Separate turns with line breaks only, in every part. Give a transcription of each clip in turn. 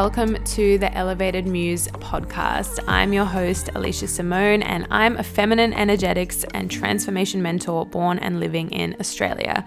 Welcome to the Elevated Muse podcast. I'm your host, Aleesha Simone, and I'm a feminine energetics and transformation mentor born and living in Australia.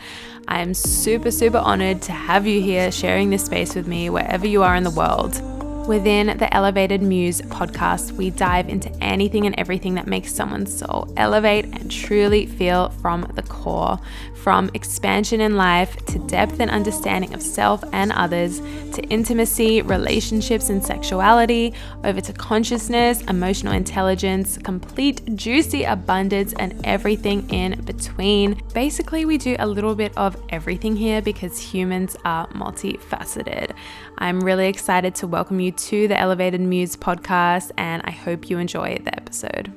I'm super, super honored to have you here sharing this space with me wherever you are in the world. Within the Elevated Muse podcast, we dive into anything and everything that makes someone's soul elevate and truly feel from the core. From expansion in life to depth and understanding of self and others, to intimacy, relationships, and sexuality, over to consciousness, emotional intelligence, complete juicy abundance, and everything in between. Basically, we do a little bit of everything here because humans are multifaceted. I'm really excited to welcome you to the Elevated Muse podcast, and I hope you enjoy the episode.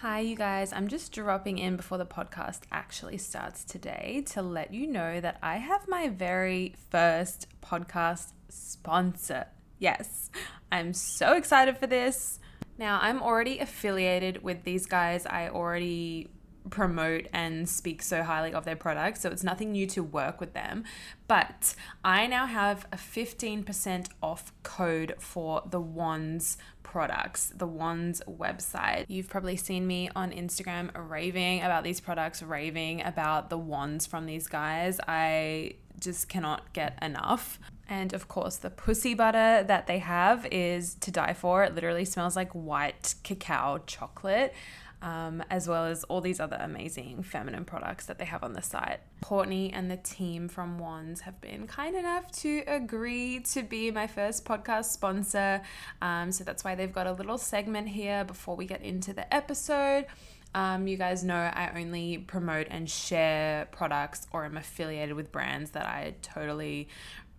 Hi, you guys. I'm just dropping in before the podcast actually starts today to let you know that I have my very first podcast sponsor. Yes, I'm so excited for this. Now, I'm already affiliated with these guys. I already promote and speak so highly of their products, so it's nothing new to work with them. But I now have a 15% off code for the Waands products, the Waands website. You've probably seen me on Instagram raving about these products, raving about the wands from these guys. I just cannot get enough. And of course, the pussy butter that they have is to die for. It literally smells like white cacao chocolate um, as well as all these other amazing feminine products that they have on the site. Courtney and the team from Waands have been kind enough to agree to be my first podcast sponsor. Um, so that's why they've got a little segment here before we get into the episode. Um, you guys know I only promote and share products or am affiliated with brands that I totally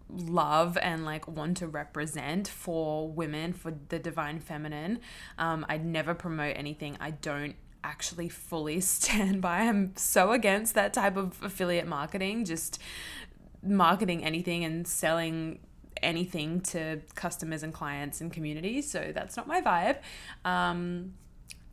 love and like want to represent for women for the divine feminine um, i'd never promote anything i don't actually fully stand by. I'm so against that type of affiliate marketing just marketing anything and selling anything to customers and clients and communities so that's not my vibe. Um,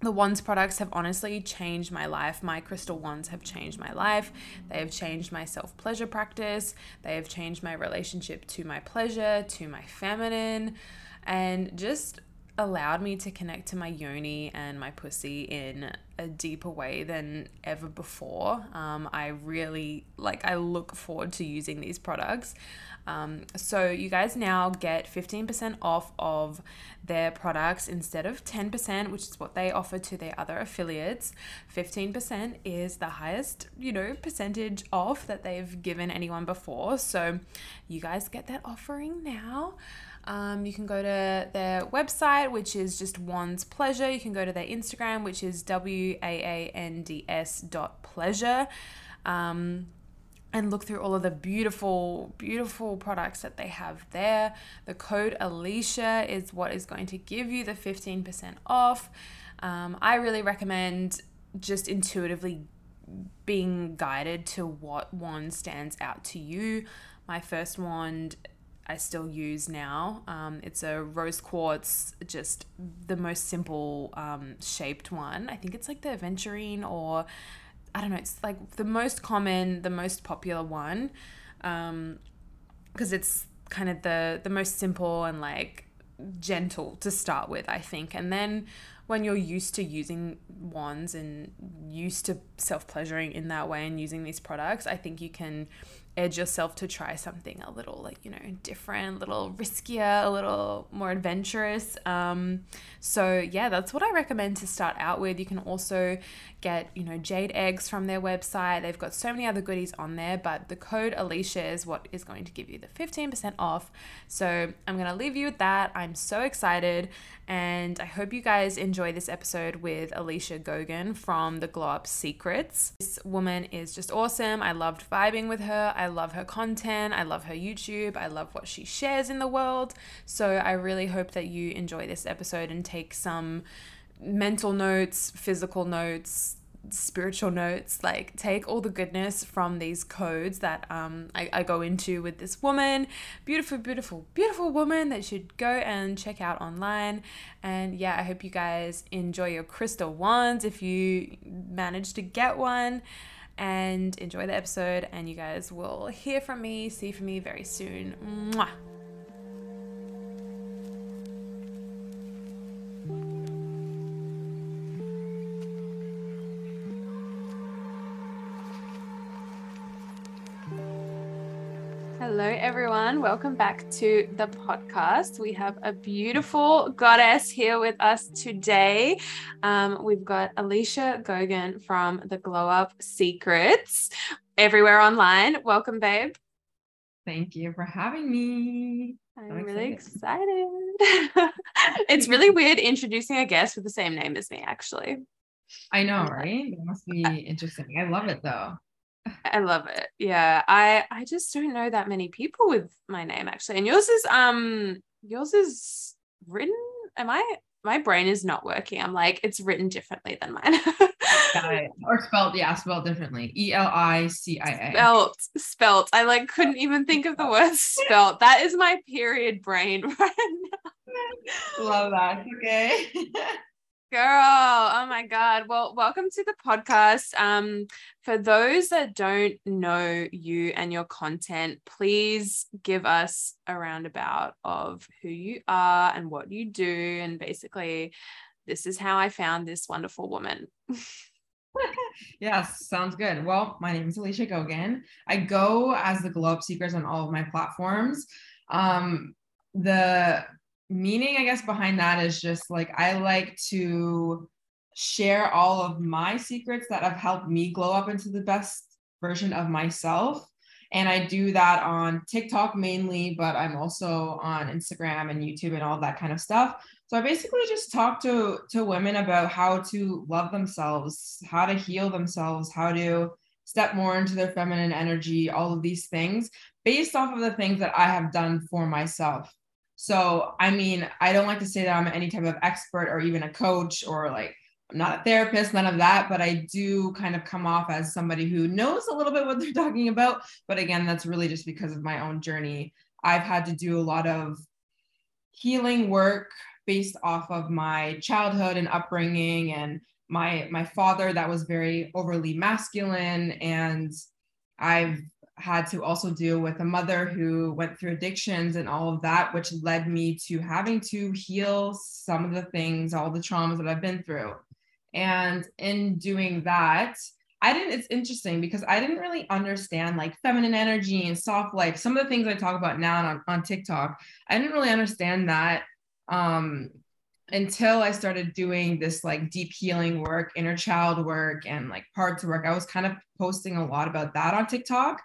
the wands products have honestly changed my life. My crystal wands have changed my life. They have changed my self pleasure practice. They have changed my relationship to my pleasure, to my feminine, and just allowed me to connect to my yoni and my pussy in a deeper way than ever before. Um, I really like, I look forward to using these products. Um, so you guys now get 15% off of their products instead of 10%, which is what they offer to their other affiliates. 15% is the highest, you know, percentage off that they've given anyone before. So you guys get that offering now. Um, you can go to their website, which is just Waands Pleasure. You can go to their Instagram, which is W A A N D S dot pleasure. Um, and look through all of the beautiful, beautiful products that they have there. The code Alicia is what is going to give you the 15% off. Um, I really recommend just intuitively being guided to what wand stands out to you. My first wand I still use now. Um, it's a rose quartz, just the most simple um, shaped one. I think it's like the aventurine or I don't know, it's like the most common, the most popular one. Um, because it's kind of the the most simple and like gentle to start with, I think. And then when you're used to using wands and used to self-pleasuring in that way and using these products, I think you can edge yourself to try something a little like you know different a little riskier a little more adventurous. Um, so yeah that's what i recommend to start out with. You can also get you know jade eggs from their website they've got so many other goodies on there but the code alicia is what is going to give you the 15% off so i'm going to leave you with that i'm so excited and I hope you guys enjoy this episode with Elicia Gogan from the Glow Up Secrets. This woman is just awesome. I loved vibing with her. I love her content. I love her YouTube. I love what she shares in the world. So I really hope that you enjoy this episode and take some mental notes, physical notes, spiritual notes. Like, take all the goodness from these codes that um, I, I go into with this woman. Beautiful, beautiful, beautiful woman that should go and check out online. And yeah, I hope you guys enjoy your crystal wands if you manage to get one. And enjoy the episode, and you guys will hear from me, see from me very soon. Mwah. Hello, everyone. Welcome back to the podcast. We have a beautiful goddess here with us today. Um, we've got Elicia Gogan from the Glow Up Secrets everywhere online. Welcome, babe.
Thank you for having me.
I'm, I'm really excited. it's really weird introducing a guest with the same name as me, actually.
I know, right? It must be interesting. I love it though.
I love it. Yeah. I I just don't know that many people with my name actually. And yours is um yours is written am I my brain is not working. I'm like it's written differently than mine.
or spelled yeah, spelled differently. E L I C I A.
Spelt spelt. I like couldn't even think of the word spelt. That is my period brain right
now. Love that. Okay.
Girl, oh my God. Well, welcome to the podcast. Um, for those that don't know you and your content, please give us a roundabout of who you are and what you do. And basically, this is how I found this wonderful woman.
yes, sounds good. Well, my name is Elicia Gogan. I go as the Glow Up Secrets on all of my platforms. Um, the meaning, I guess, behind that is just like I like to share all of my secrets that have helped me glow up into the best version of myself. And I do that on TikTok mainly, but I'm also on Instagram and YouTube and all that kind of stuff. So I basically just talk to to women about how to love themselves, how to heal themselves, how to step more into their feminine energy, all of these things based off of the things that I have done for myself. So, I mean, I don't like to say that I'm any type of expert or even a coach or like I'm not a therapist, none of that, but I do kind of come off as somebody who knows a little bit what they're talking about. But again, that's really just because of my own journey. I've had to do a lot of healing work based off of my childhood and upbringing and my my father that was very overly masculine and I've had to also deal with a mother who went through addictions and all of that, which led me to having to heal some of the things, all the traumas that I've been through. And in doing that, I didn't, it's interesting because I didn't really understand like feminine energy and soft life. Some of the things I talk about now on, on TikTok, I didn't really understand that um, until I started doing this like deep healing work, inner child work, and like parts work, I was kind of posting a lot about that on TikTok.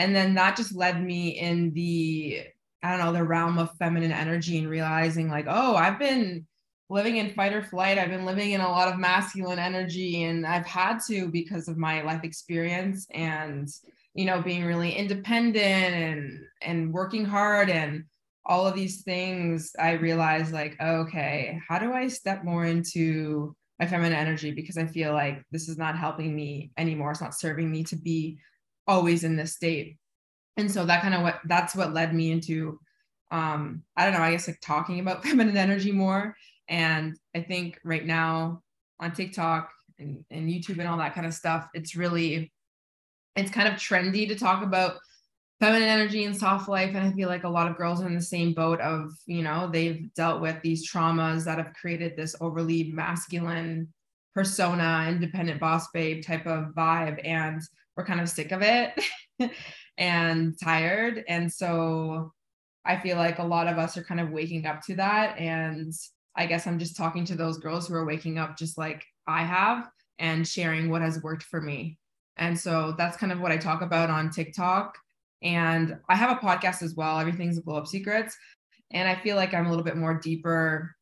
And then that just led me in the, I don't know, the realm of feminine energy and realizing like, oh, I've been living in fight or flight. I've been living in a lot of masculine energy and I've had to because of my life experience and, you know, being really independent and, and working hard and all of these things, I realized like, okay, how do I step more into my feminine energy? Because I feel like this is not helping me anymore. It's not serving me to be always in this state. And so that kind of what that's what led me into um, I don't know, I guess like talking about feminine energy more. And I think right now on TikTok and, and YouTube and all that kind of stuff, it's really it's kind of trendy to talk about feminine energy and soft life and i feel like a lot of girls are in the same boat of you know they've dealt with these traumas that have created this overly masculine persona independent boss babe type of vibe and we're kind of sick of it and tired and so i feel like a lot of us are kind of waking up to that and i guess i'm just talking to those girls who are waking up just like i have and sharing what has worked for me and so that's kind of what i talk about on tiktok and I have a podcast as well. Everything's a Glow Up Secrets. And I feel like I'm a little bit more deeper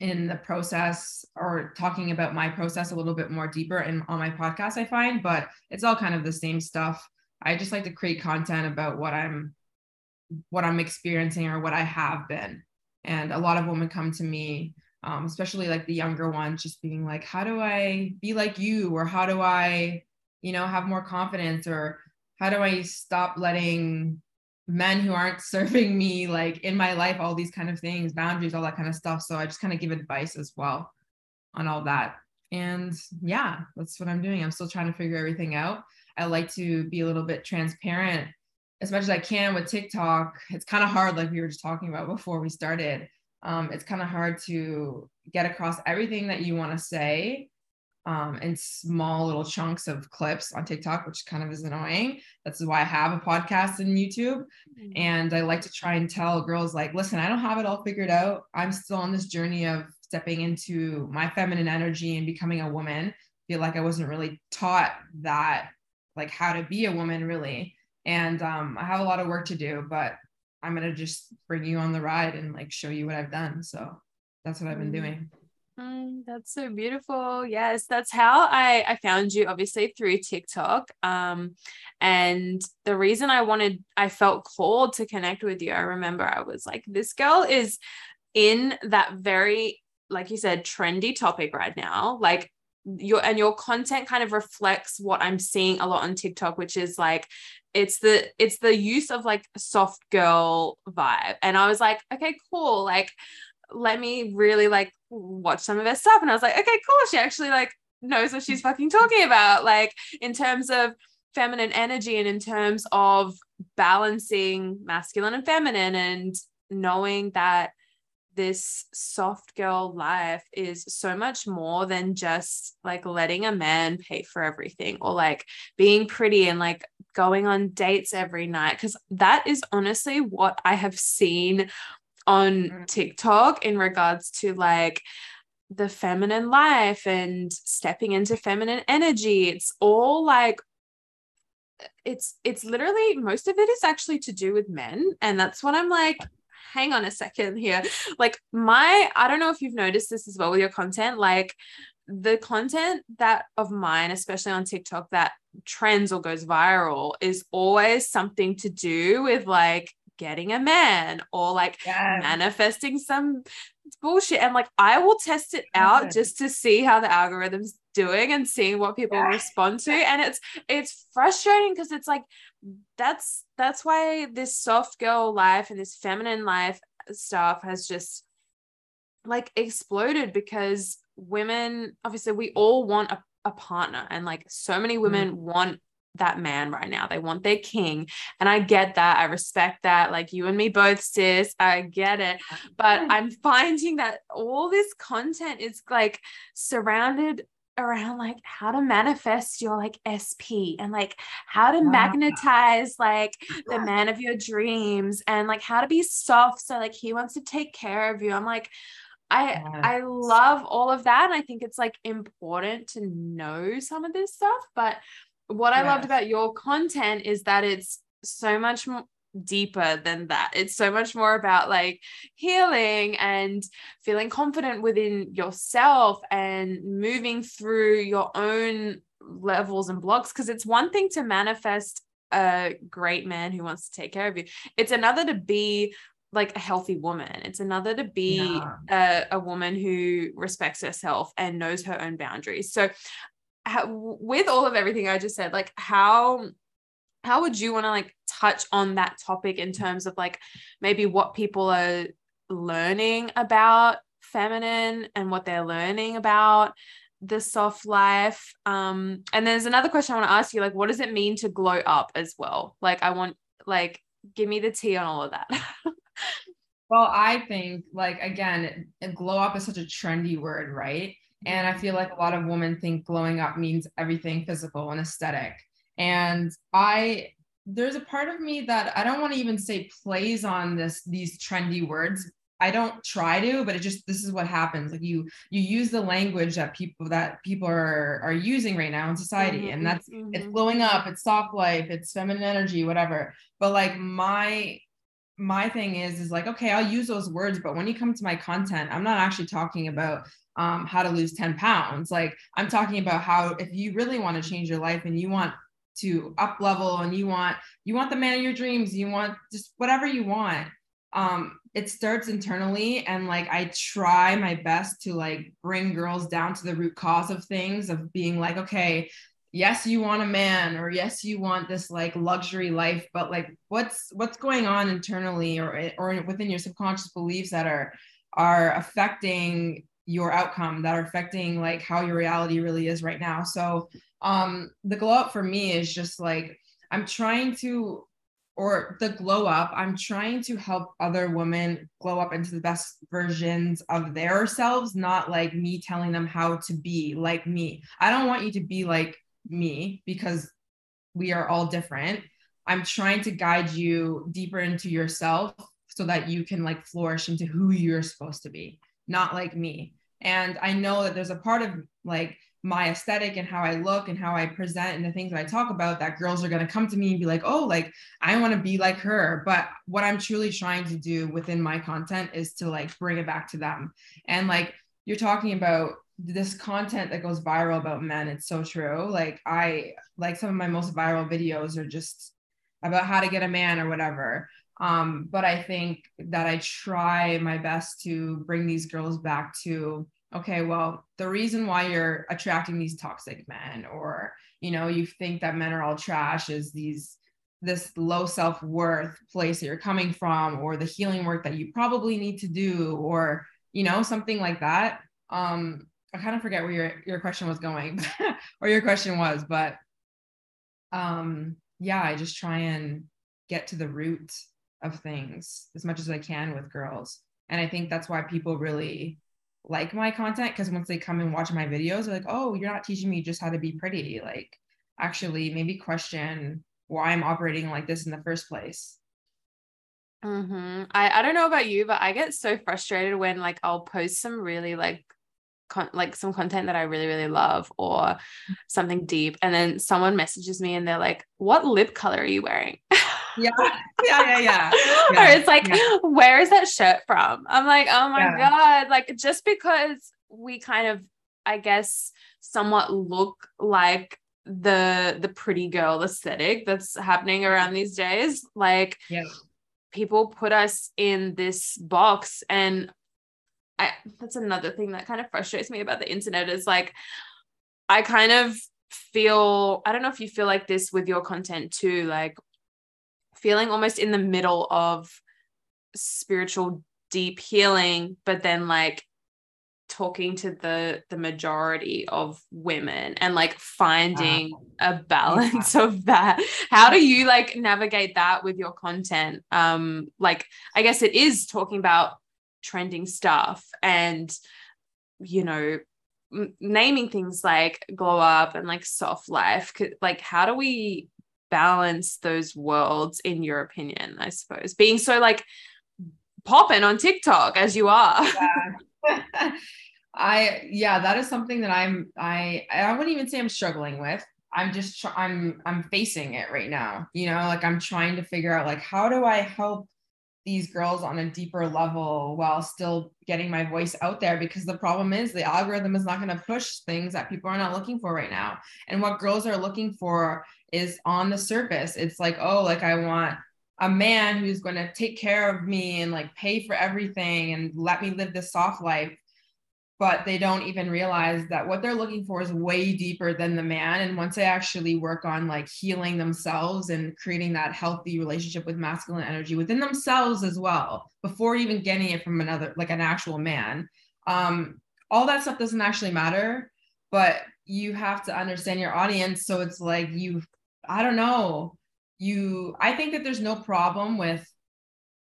in the process or talking about my process a little bit more deeper in on my podcast, I find, but it's all kind of the same stuff. I just like to create content about what I'm what I'm experiencing or what I have been. And a lot of women come to me um, especially like the younger ones, just being like, how do I be like you? Or how do I, you know, have more confidence? Or how do I stop letting men who aren't serving me like in my life, all these kind of things, boundaries, all that kind of stuff. So I just kind of give advice as well on all that. And yeah, that's what I'm doing. I'm still trying to figure everything out. I like to be a little bit transparent as much as I can with TikTok. It's kind of hard, like we were just talking about before we started. Um, it's kind of hard to get across everything that you want to say um, in small little chunks of clips on TikTok, which kind of is annoying. That's why I have a podcast and YouTube. Mm-hmm. And I like to try and tell girls, like, listen, I don't have it all figured out. I'm still on this journey of stepping into my feminine energy and becoming a woman. Feel like I wasn't really taught that, like, how to be a woman, really. And um, I have a lot of work to do, but I'm gonna just bring you on the ride and like show you what I've done. So that's what I've been mm. doing.
Mm, that's so beautiful. Yes, that's how I I found you obviously through TikTok. Um and the reason I wanted I felt called to connect with you. I remember I was like this girl is in that very like you said trendy topic right now. Like your and your content kind of reflects what I'm seeing a lot on TikTok which is like it's the it's the use of like soft girl vibe and I was like okay cool like let me really like watch some of her stuff. And I was like, okay, cool. She actually like knows what she's fucking talking about. Like in terms of feminine energy and in terms of balancing masculine and feminine and knowing that this soft girl life is so much more than just like letting a man pay for everything or like being pretty and like going on dates every night. Because that is honestly what I have seen on mm. TikTok in regards to like the feminine life and stepping into feminine energy. It's all like it's it's literally most of it is actually to do with men and that's what I'm like hang on a second here. Like my I don't know if you've noticed this as well with your content like the content that of mine especially on TikTok that trends or goes viral is always something to do with like getting a man or like yes. manifesting some bullshit. And like I will test it out just to see how the algorithm's doing and seeing what people yeah. respond to. And it's it's frustrating because it's like that's that's why this soft girl life and this feminine life stuff has just like exploded because women obviously we all want a, a partner and like so many women mm. want that man right now. They want their king. And I get that. I respect that. Like you and me both, sis. I get it. But I'm finding that all this content is like surrounded around like how to manifest your like SP and like how to magnetize like the man of your dreams and like how to be soft so like he wants to take care of you. I'm like I I love all of that and I think it's like important to know some of this stuff but what I loved about your content is that it's so much more deeper than that. It's so much more about like healing and feeling confident within yourself and moving through your own levels and blocks. Because it's one thing to manifest a great man who wants to take care of you, it's another to be like a healthy woman. It's another to be yeah. a, a woman who respects herself and knows her own boundaries. So with all of everything I just said, like how how would you want to like touch on that topic in terms of like maybe what people are learning about feminine and what they're learning about the soft life? Um and there's another question i want to ask you like what does it mean to glow up as well? Like i want like give me the tea on all of that.
Well i think like again glow up is such a trendy word right and I feel like a lot of women think glowing up means everything physical and aesthetic. And I, there's a part of me that I don't want to even say plays on this, these trendy words. I don't try to, but it just, this is what happens. Like you, you use the language that people, that people are, are using right now in society. Mm-hmm, and that's, mm-hmm. it's glowing up, it's soft life, it's feminine energy, whatever. But like my, my thing is is like okay i'll use those words but when you come to my content i'm not actually talking about um, how to lose 10 pounds. Like I'm talking about how if you really want to change your life and you want to up level and you want you want the man of your dreams, you want just whatever you want. um it starts internally and like i try my best to like bring girls down to the root cause of things of being like okay yes you want a man or yes you want this like luxury life but like what's what's going on internally or or within your subconscious beliefs that are are affecting your outcome that are affecting like how your reality really is right now. So um the glow up for me is just like i'm trying to or the glow up i'm trying to help other women glow up into the best versions of their selves not like me telling them how to be like me. I don't want you to be like me because we are all different. I'm trying to guide you deeper into yourself so that you can like flourish into who you're supposed to be not like me and i know that there's a part of like my aesthetic and how I look and how I present and the things that I talk about that girls are going to come to me and be like, "Oh, like I want to be like her." But what I'm truly trying to do within my content is to like bring it back to them. And like you're talking about this content that goes viral about men, it's so true. Like I like some of my most viral videos are just about how to get a man or whatever. Um, but I think that I try my best to bring these girls back to okay, well, the reason why you're attracting these toxic men or, you know, you think that men are all trash is these this low self-worth place that you're coming from or the healing work that you probably need to do or, you know, something like that. Um I kind of forget where your your question was going or your question was, but um yeah, I just try and get to the root of things as much as I can with girls. And I think that's why people really like my content because once they come and watch my videos, they're like, oh, you're not teaching me just how to be pretty. Like, actually, maybe question why I'm operating like this in the first place.
Mm-hmm. I, I don't know about you, but I get so frustrated when like I'll post some really like con- like some content that I really really love or something deep, and then someone messages me and they're like, "What lip color are you wearing?"
yeah, yeah, yeah, yeah.
yeah. or it's like, yeah. where is that shirt from? I'm like, oh my yeah. God. Like, just because we kind of, I guess, somewhat look like the the pretty girl aesthetic that's happening around these days like
yeah
people put us in this box and I that's another thing that kind of frustrates me about the internet is like I kind of feel I don't know if you feel like this with your content too like feeling almost in the middle of spiritual deep healing but then like talking to the the majority of women and like finding uh, a balance yeah. of that. How do you like navigate that with your content? Um like i guess it is talking about trending stuff and you know m- naming things like glow up and like soft life. Like how do we balance those worlds in your opinion i suppose. Being so like popping on tiktok as you are.
Yeah. i yeah that is something that i'm i i wouldn't even say i'm struggling with. I'm just tr- i'm i'm facing it right now you know? Like i'm trying to figure out like how do i help these girls on a deeper level while still getting my voice out there? Because the problem is the algorithm is not going to push things that people are not looking for right now. And what girls are looking for is on the surface. It's like, oh, like I want a man who's going to take care of me and like pay for everything and let me live this soft life. But they don't even realize that what they're looking for is way deeper than the man. And once they actually work on like healing themselves and creating that healthy relationship with masculine energy within themselves as well, before even getting it from another, like an actual man, um, all that stuff doesn't actually matter. But you have to understand your audience. So it's like you I don't know. You, I think that there's no problem with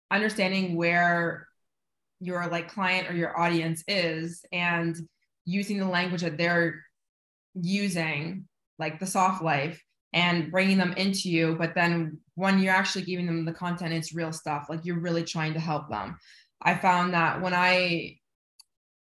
understanding where your like client or your audience is and using the language that they're using, like the soft life, and bringing them into you. But then when you're actually giving them the content, it's real stuff. Like you're really trying to help them. I found that when I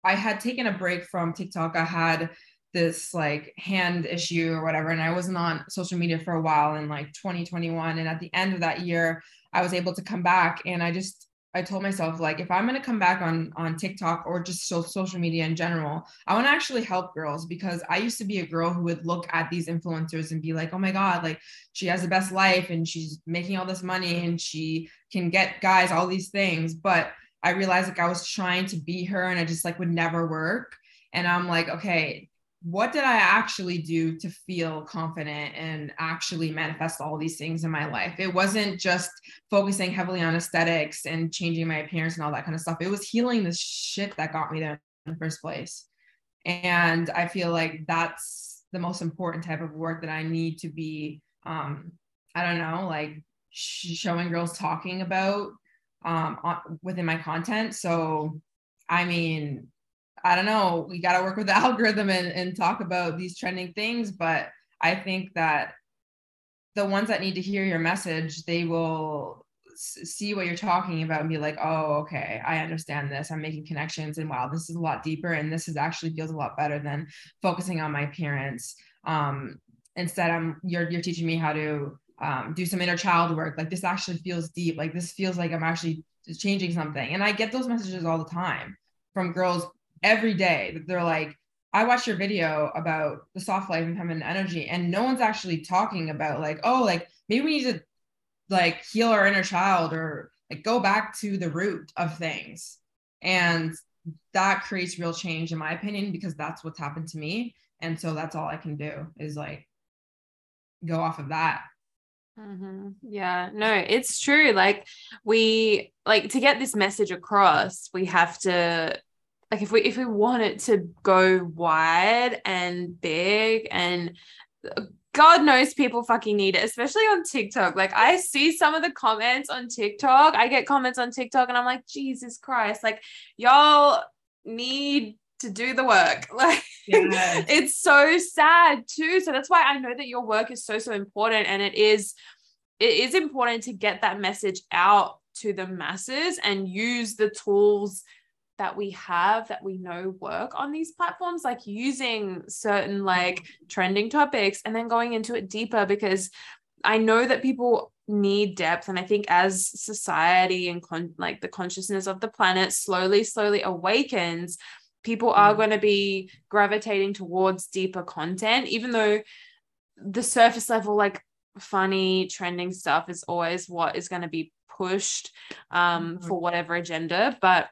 I had taken a break from TikTok, I had this like hand issue or whatever and i wasn't on social media for a while in like 2021 and at the end of that year i was able to come back and i just I told myself like if I'm going to come back on on TikTok or just so, social media in general, I want to actually help girls because I used to be a girl who would look at these influencers and be like, "Oh my god, like she has the best life and she's making all this money and she can get guys all these things." But I realized like I was trying to be her and I just like would never work. And I'm like, "Okay, what did I actually do to feel confident and actually manifest all these things in my life? It wasn't just focusing heavily on aesthetics and changing my appearance and all that kind of stuff. It was healing the shit that got me there in the first place. And I feel like that's the most important type of work that I need to be, um, I don't know, like showing girls talking about um, on, within my content. So, I mean, I don't know, we got to work with the algorithm and, and talk about these trending things. But I think that the ones that need to hear your message, they will see what you're talking about and be like, oh, okay, I understand this. I'm making connections and wow, this is a lot deeper. And this is actually feels a lot better than focusing on my appearance. Um, instead, I'm you're you're teaching me how to um, do some inner child work. Like this actually feels deep. Like this feels like I'm actually changing something. And I get those messages all the time from girls every day that they're like i watched your video about the soft life and feminine energy and no one's actually talking about like oh like maybe we need to like heal our inner child or like go back to the root of things and that creates real change in my opinion because that's what's happened to me and so that's all i can do is like go off of that
Mm-hmm. Yeah, no, it's true. Like, we like to get this message across, we have to like if we if we want it to go wide and big and uh, God knows people fucking need it, especially on TikTok. Like I see some of the comments on TikTok. I get comments on TikTok and I'm like, Jesus Christ, like y'all need to do the work. Like yes. it's so sad too. So that's why I know that your work is so, so important. And it is, it is important to get that message out to the masses and use the tools that we have that we know work on these platforms like using certain like trending topics and then going into it deeper because i know that people need depth and i think as society and con- like the consciousness of the planet slowly slowly awakens people are mm. going to be gravitating towards deeper content even though the surface level like funny trending stuff is always what is going to be pushed um, mm-hmm. for whatever agenda but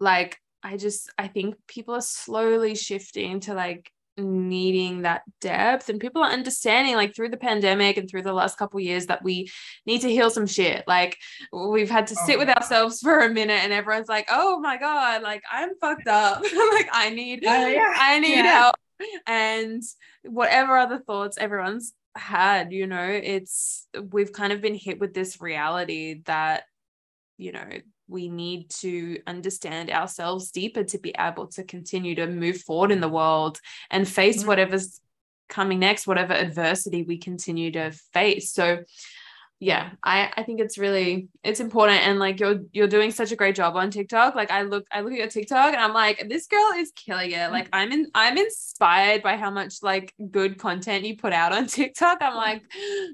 like i just i think people are slowly shifting to like needing that depth and people are understanding like through the pandemic and through the last couple years that we need to heal some shit like we've had to sit oh. with ourselves for a minute and everyone's like oh my god like i'm fucked up like i need uh, yeah. i need yeah. help and whatever other thoughts everyone's had you know it's we've kind of been hit with this reality that you know we need to understand ourselves deeper to be able to continue to move forward in the world and face mm-hmm. whatever's coming next whatever adversity we continue to face. So yeah i i think it's really it's important. And like you're you're doing such a great job on tiktok. Like i look i look at your tiktok and i'm like this girl is killing it. Like i'm in i'm inspired by how much like good content you put out on tiktok. I'm like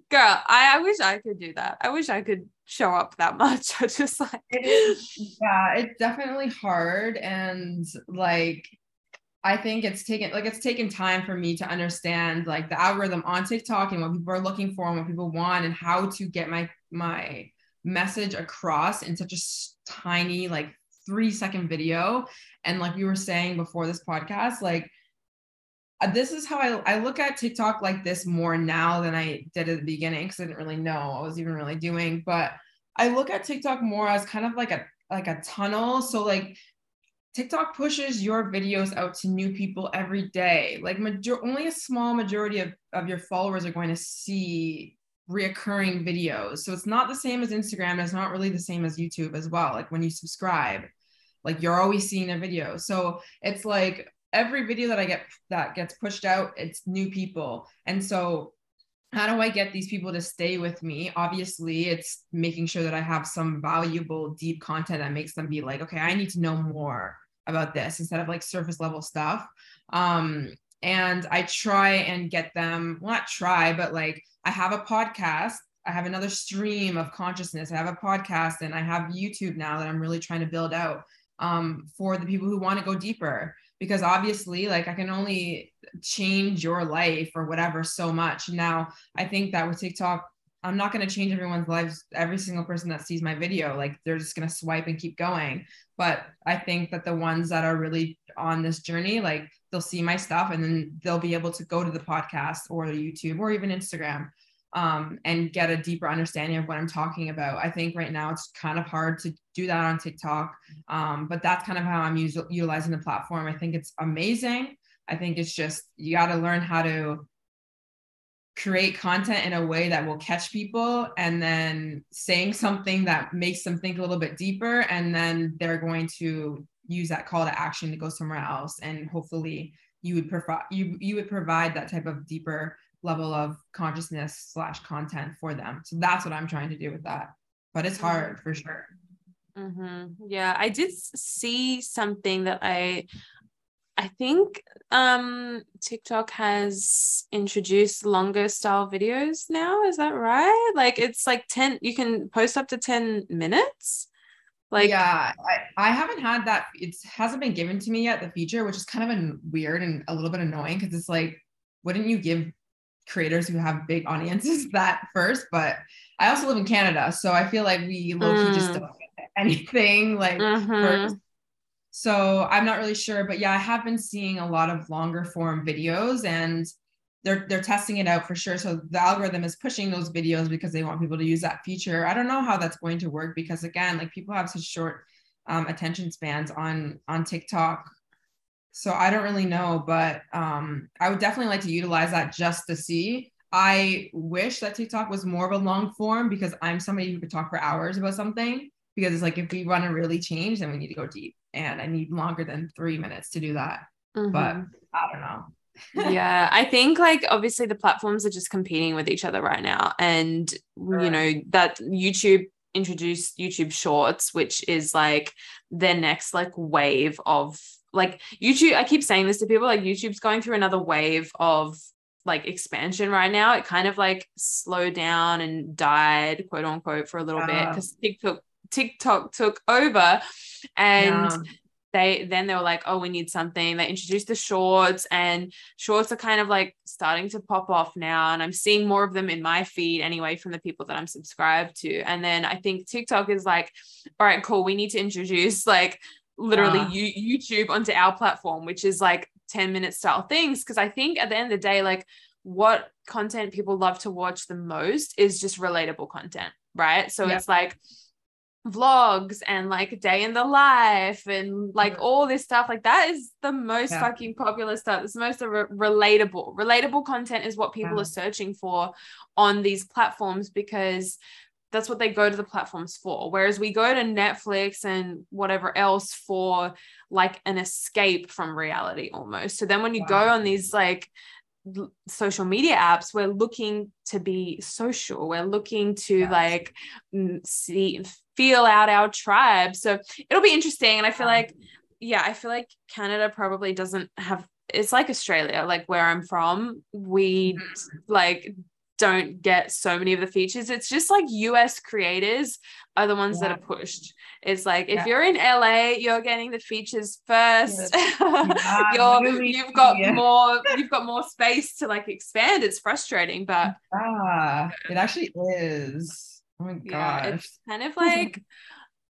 girl i, I wish i could do that. I wish i could show up that much. I just like
it is yeah it's definitely hard and like I think it's taken like it's taken time for me to understand like the algorithm on TikTok and what people are looking for and what people want and how to get my my message across in such a tiny like 3 second video. And like we were saying before this podcast like Uh, this is how I, I look at TikTok like this more now than I did at the beginning because I didn't really know I was even really doing but I look at TikTok more as kind of like a like a tunnel so like TikTok pushes your videos out to new people every day. Like major- only a small majority of, of your followers are going to see reoccurring videos. So it's not the same as Instagram. It's not really the same as YouTube as well. Like when you subscribe, like you're always seeing a video. So it's like every video that I get that gets pushed out, it's new people. And so how do I get these people to stay with me? Obviously, it's making sure that I have some valuable, deep content that makes them be like, okay, I need to know more about this instead of like surface level stuff. Um, and I try and get them, well, not try, but like I have a podcast I have another stream of consciousness. I have a podcast and I have YouTube now that I'm really trying to build out um, for the people who want to go deeper. Because obviously, like I can only change your life or whatever so much. Now, I think that with TikTok, I'm not going to change everyone's lives, every single person that sees my video. Like they're just going to swipe and keep going. But I think that the ones that are really on this journey, like they'll see my stuff and then they'll be able to go to the podcast or the YouTube or even Instagram um, and get a deeper understanding of what I'm talking about. I think right now it's kind of hard to do that on TikTok, um, but that's kind of how I'm us- utilizing the platform. I think it's amazing. I think it's just you got to learn how to create content in a way that will catch people and then saying something that makes them think a little bit deeper and then they're going to use that call to action to go somewhere else and hopefully you would provide you you would provide that type of deeper level of consciousness slash content for them so that's what i'm trying to do with that but it's
Mm-hmm.
hard for sure
hmm Yeah, I did see something that I I think um TikTok has introduced longer style videos now. Is that right? Like it's like 10 you can post up to 10 minutes. Like
yeah I, I haven't had that it hasn't been given to me yet the feature which is kind of an weird and a little bit annoying because it's like wouldn't you give creators who have big audiences that first but i also live in canada so i feel like we just
Mm.
don't get anything like
mhm.
first so i'm not really sure but yeah i have been seeing a lot of longer form videos and they're they're testing it out for sure so the algorithm is pushing those videos because they want people to use that feature i don't know how that's going to work because again like people have such short um, attention spans on on tiktok so i don't really know but um, i would definitely like to utilize that just to see i wish that tiktok was more of a long form because i'm somebody who could talk for hours about something because it's like if we want to really change then we need to go deep and i need longer than three minutes to do that but
Mhm.
i don't know
yeah, I think like obviously the platforms are just competing with each other right now. And you know, that YouTube introduced YouTube Shorts, which is like their next like wave of like YouTube. I keep saying this to people like YouTube's going through another wave of like expansion right now. It kind of like slowed down and died, quote unquote, for a little bit
ah.
because TikTok TikTok took over and
Yeah.
they then they were like oh we need something they introduced the shorts and shorts are kind of like starting to pop off now and i'm seeing more of them in my feed anyway from the people that i'm subscribed to and then i think tiktok is like all right cool we need to introduce like literally
ah.
you youtube onto our platform which is like 10 minute style things. Because i think at the end of the day like what content people love to watch the most is just relatable content right? So
Yeah.
it's like vlogs and like day in the life and like all this stuff. Like that is the most
Yeah.
fucking popular stuff. It's the most re- relatable. Relatable content is what people are searching for on these platforms because that's what they go to the platforms for. Whereas we go to netflix and whatever else for like an escape from reality almost. So then when you go on these like social media apps we're looking to be social. We're looking to
Yes.
like see feel out our tribe. So it'll be interesting. And i feel like yeah i feel like canada probably doesn't have it's like australia like where i'm from. We
Mhm.
like don't get so many of the features. It's just like us creators are the ones that are pushed. It's like if
Yeah.
you're in la you're getting the features first.
Yeah,
you're you've got
yeah.
more you've got more space to like expand. It's frustrating but
Ah, it actually is. Oh my
yeah
gosh.
it's kind of like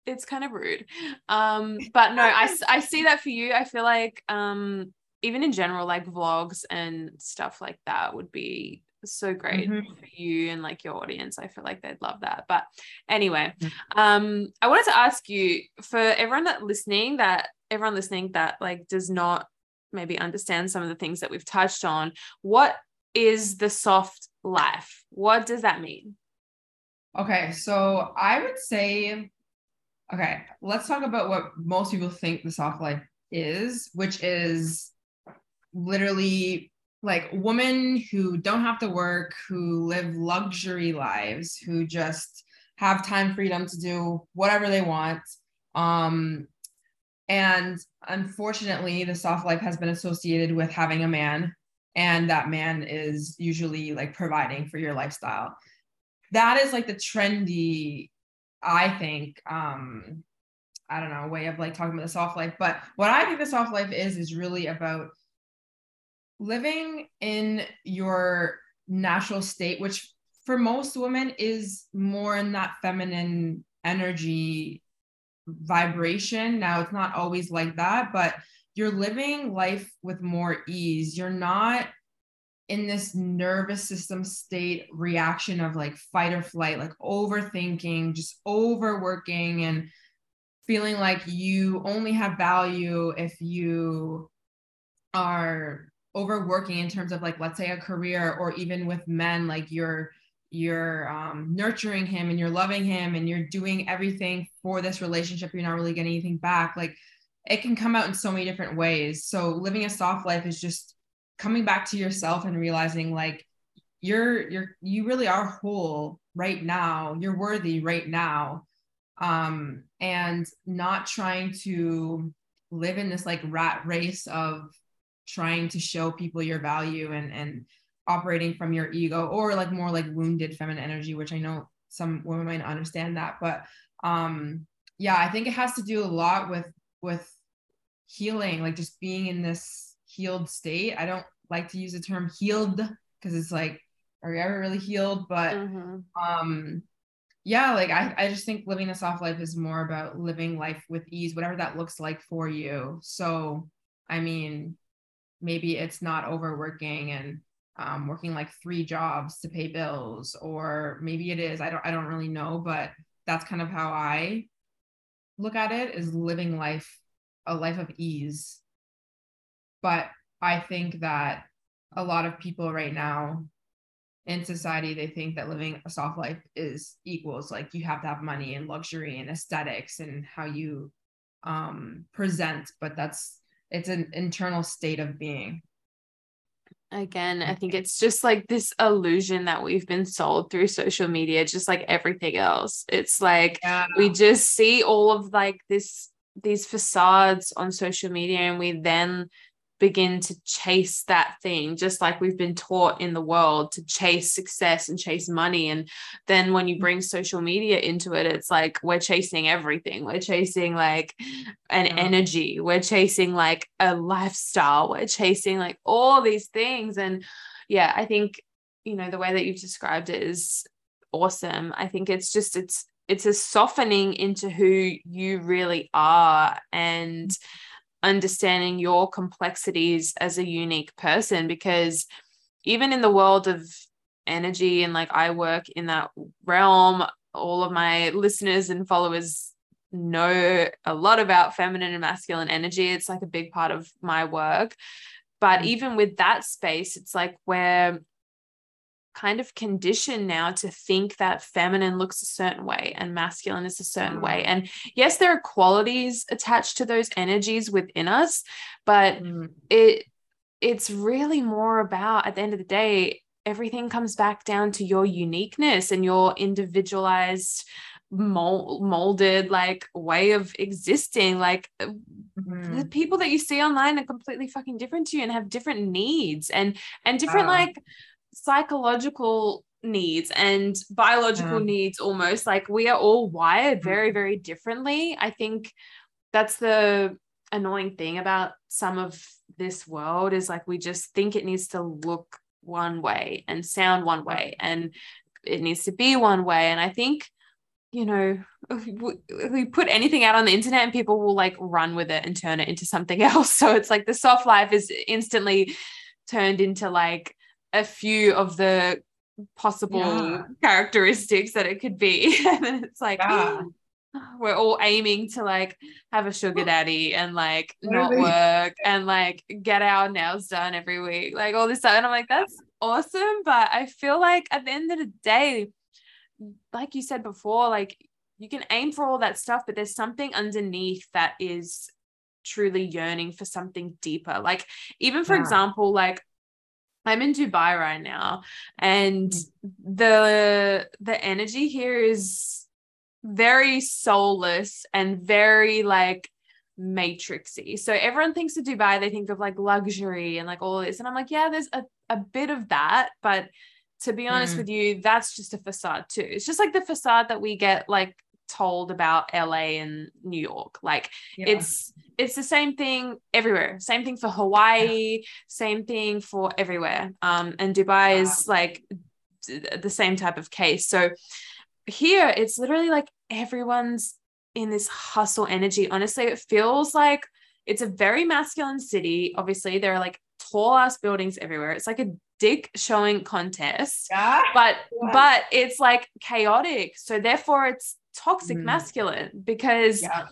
it's kind of rude. Um but no I I see that for you. I feel like um even in general like vlogs and stuff like that would be so great
Mhm.
for you and like your audience i feel like they'd love that but anyway
Mhm.
um i wanted to ask you for everyone that listening that everyone listening that like does not maybe understand some of the things that we've touched on what is the soft life what does that mean
Okay, so I would say, okay, let's talk about what most people think the soft life is, which is literally like women who don't have to work, who live luxury lives, who just have time freedom to do whatever they want. Um, and unfortunately, the soft life has been associated with having a man, and that man is usually like providing for your lifestyle that is like the trendy, I think, um, I don't know, way of like talking about the soft life. But what I think the soft life is, is really about living in your natural state, which for most women is more in that feminine energy vibration. Now, it's not always like that, but you're living life with more ease. You're not in this nervous system state reaction of like fight or flight, like overthinking, just overworking and feeling like you only have value if you are overworking in terms of like let's say a career or even with men like you're you're um, nurturing him and you're loving him and you're doing everything for this relationship you're not really getting anything back like it can come out in so many different ways. So living a soft life is just coming back to yourself and realizing like you're you're you really are whole right now. You're worthy right now. Um and not trying to live in this like rat race of trying to show people your value and and operating from your ego or like more like wounded feminine energy which i know some women might understand that but um yeah i think it has to do a lot with with healing like just being in this healed state. I don't like to use the term healed because it's like are you ever really healed? But mm-hmm. um yeah like I, I just think living a soft life is more about living life with ease whatever that looks like for you. So i mean maybe it's not overworking and um, working like three jobs to pay bills or maybe it is i don't i don't really know but that's kind of how i look at it is living life a life of ease. But i think that a lot of people right now in society they think that living a soft life is equals like you have to have money and luxury and aesthetics and how you um present but that's it's an internal state of being.
Again i think it's just like this illusion that we've been sold through social media just like everything else. It's like yeah. we just see all of like this these facades on social media and we then begin to chase that thing, just like we've been taught in the world to chase success and chase money. And then when you bring social media into it, it's like we're chasing everything. We're chasing like an yeah. energy, we're chasing like a lifestyle, we're chasing like all these things. And yeah, I think, you know, the way that you've described it is awesome. I think it's just, it's, it's a softening into who you really are and understanding your complexities as a unique person because even in the world of energy and like I work in that realm all of my listeners and followers know a lot about feminine and masculine energy it's like a big part of my work but mm. even with that space it's like where kind of conditioned now to think that feminine looks a certain way and masculine is a certain mm. way. And yes, there are qualities attached to those energies within us, but mm. it it's really more about at the end of the day, everything comes back down to your uniqueness and your individualized mold, molded like way of existing like mm-hmm. the people that you see online are completely fucking different to you and have different needs and and different like psychological needs and biological yeah. needs almost like we are all wired very mm-hmm. very differently i think that's the annoying thing about some of this world is like we just think it needs to look one way and sound one way and it needs to be one way and i think you know if we put anything out on the internet and people will like run with it and turn it into something else so it's like the soft life is instantly turned into like a few of the possible yeah. characteristics that it could be. and then it's like, yeah. Oh, we're all aiming to like have a sugar daddy and like not work and like get our nails done every week, like all this stuff. And I'm like, that's awesome. But I feel like at the end of the day, like you said before, like you can aim for all that stuff, but there's something underneath that is truly yearning for something deeper. Like, even for yeah. example, like I'm in Dubai right now and mm. the the energy here is very soulless and very like matrixy. So everyone thinks of Dubai, they think of like luxury and like all this. And I'm like, yeah, there's a, a bit of that, but to be honest
Mm.
with you, that's just a facade too. It's just like the facade that we get like told about LA and New York. Like
Yeah.
it's it's the same thing everywhere. Same thing for Hawaii, same thing for everywhere. Um and Dubai
Yeah.
is like the same type of case. So here it's literally like everyone's in this hustle energy. Honestly, it feels like it's a very masculine city. Obviously, there are like tall ass buildings everywhere. It's like a dick showing contest,
yeah.
but
Yeah.
but it's like chaotic. So therefore, it's toxic
Mhm.
masculine because
Yeah.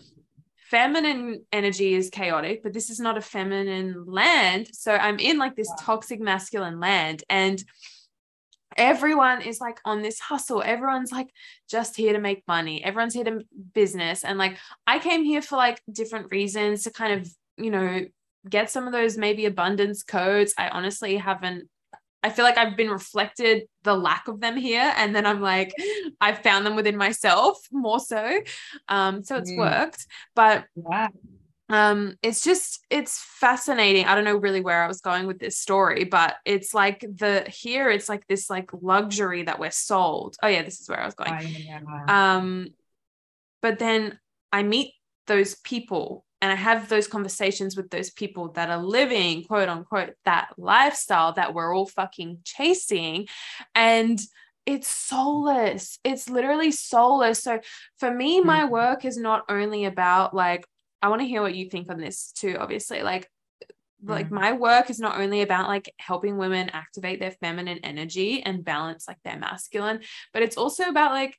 feminine energy is chaotic, but this is not a feminine land. So I'm in like this
Yeah.
toxic masculine land and everyone is like on this hustle. Everyone's like just here to make money. Everyone's here to business. And like I came here for like different reasons to kind of, you know, get some of those maybe abundance codes. I honestly haven't I feel like I've been reflected the lack of them here. And then I'm like, I've found them within myself more so. Um, so it's
Mm.
worked. But
Yeah.
um it's just it's fascinating i don't know really where i was going with this story but it's like the here it's like this like luxury that we're sold oh yeah this is where i was going um but then i meet those people and i have those conversations with those people that are living quote unquote that lifestyle that we're all fucking chasing and it's soulless it's literally soulless so for me my
Mhm.
work is not only about like i want to hear what you think on this too obviously like like
Mhm.
my work is not only about like helping women activate their feminine energy and balance like their masculine but it's also about like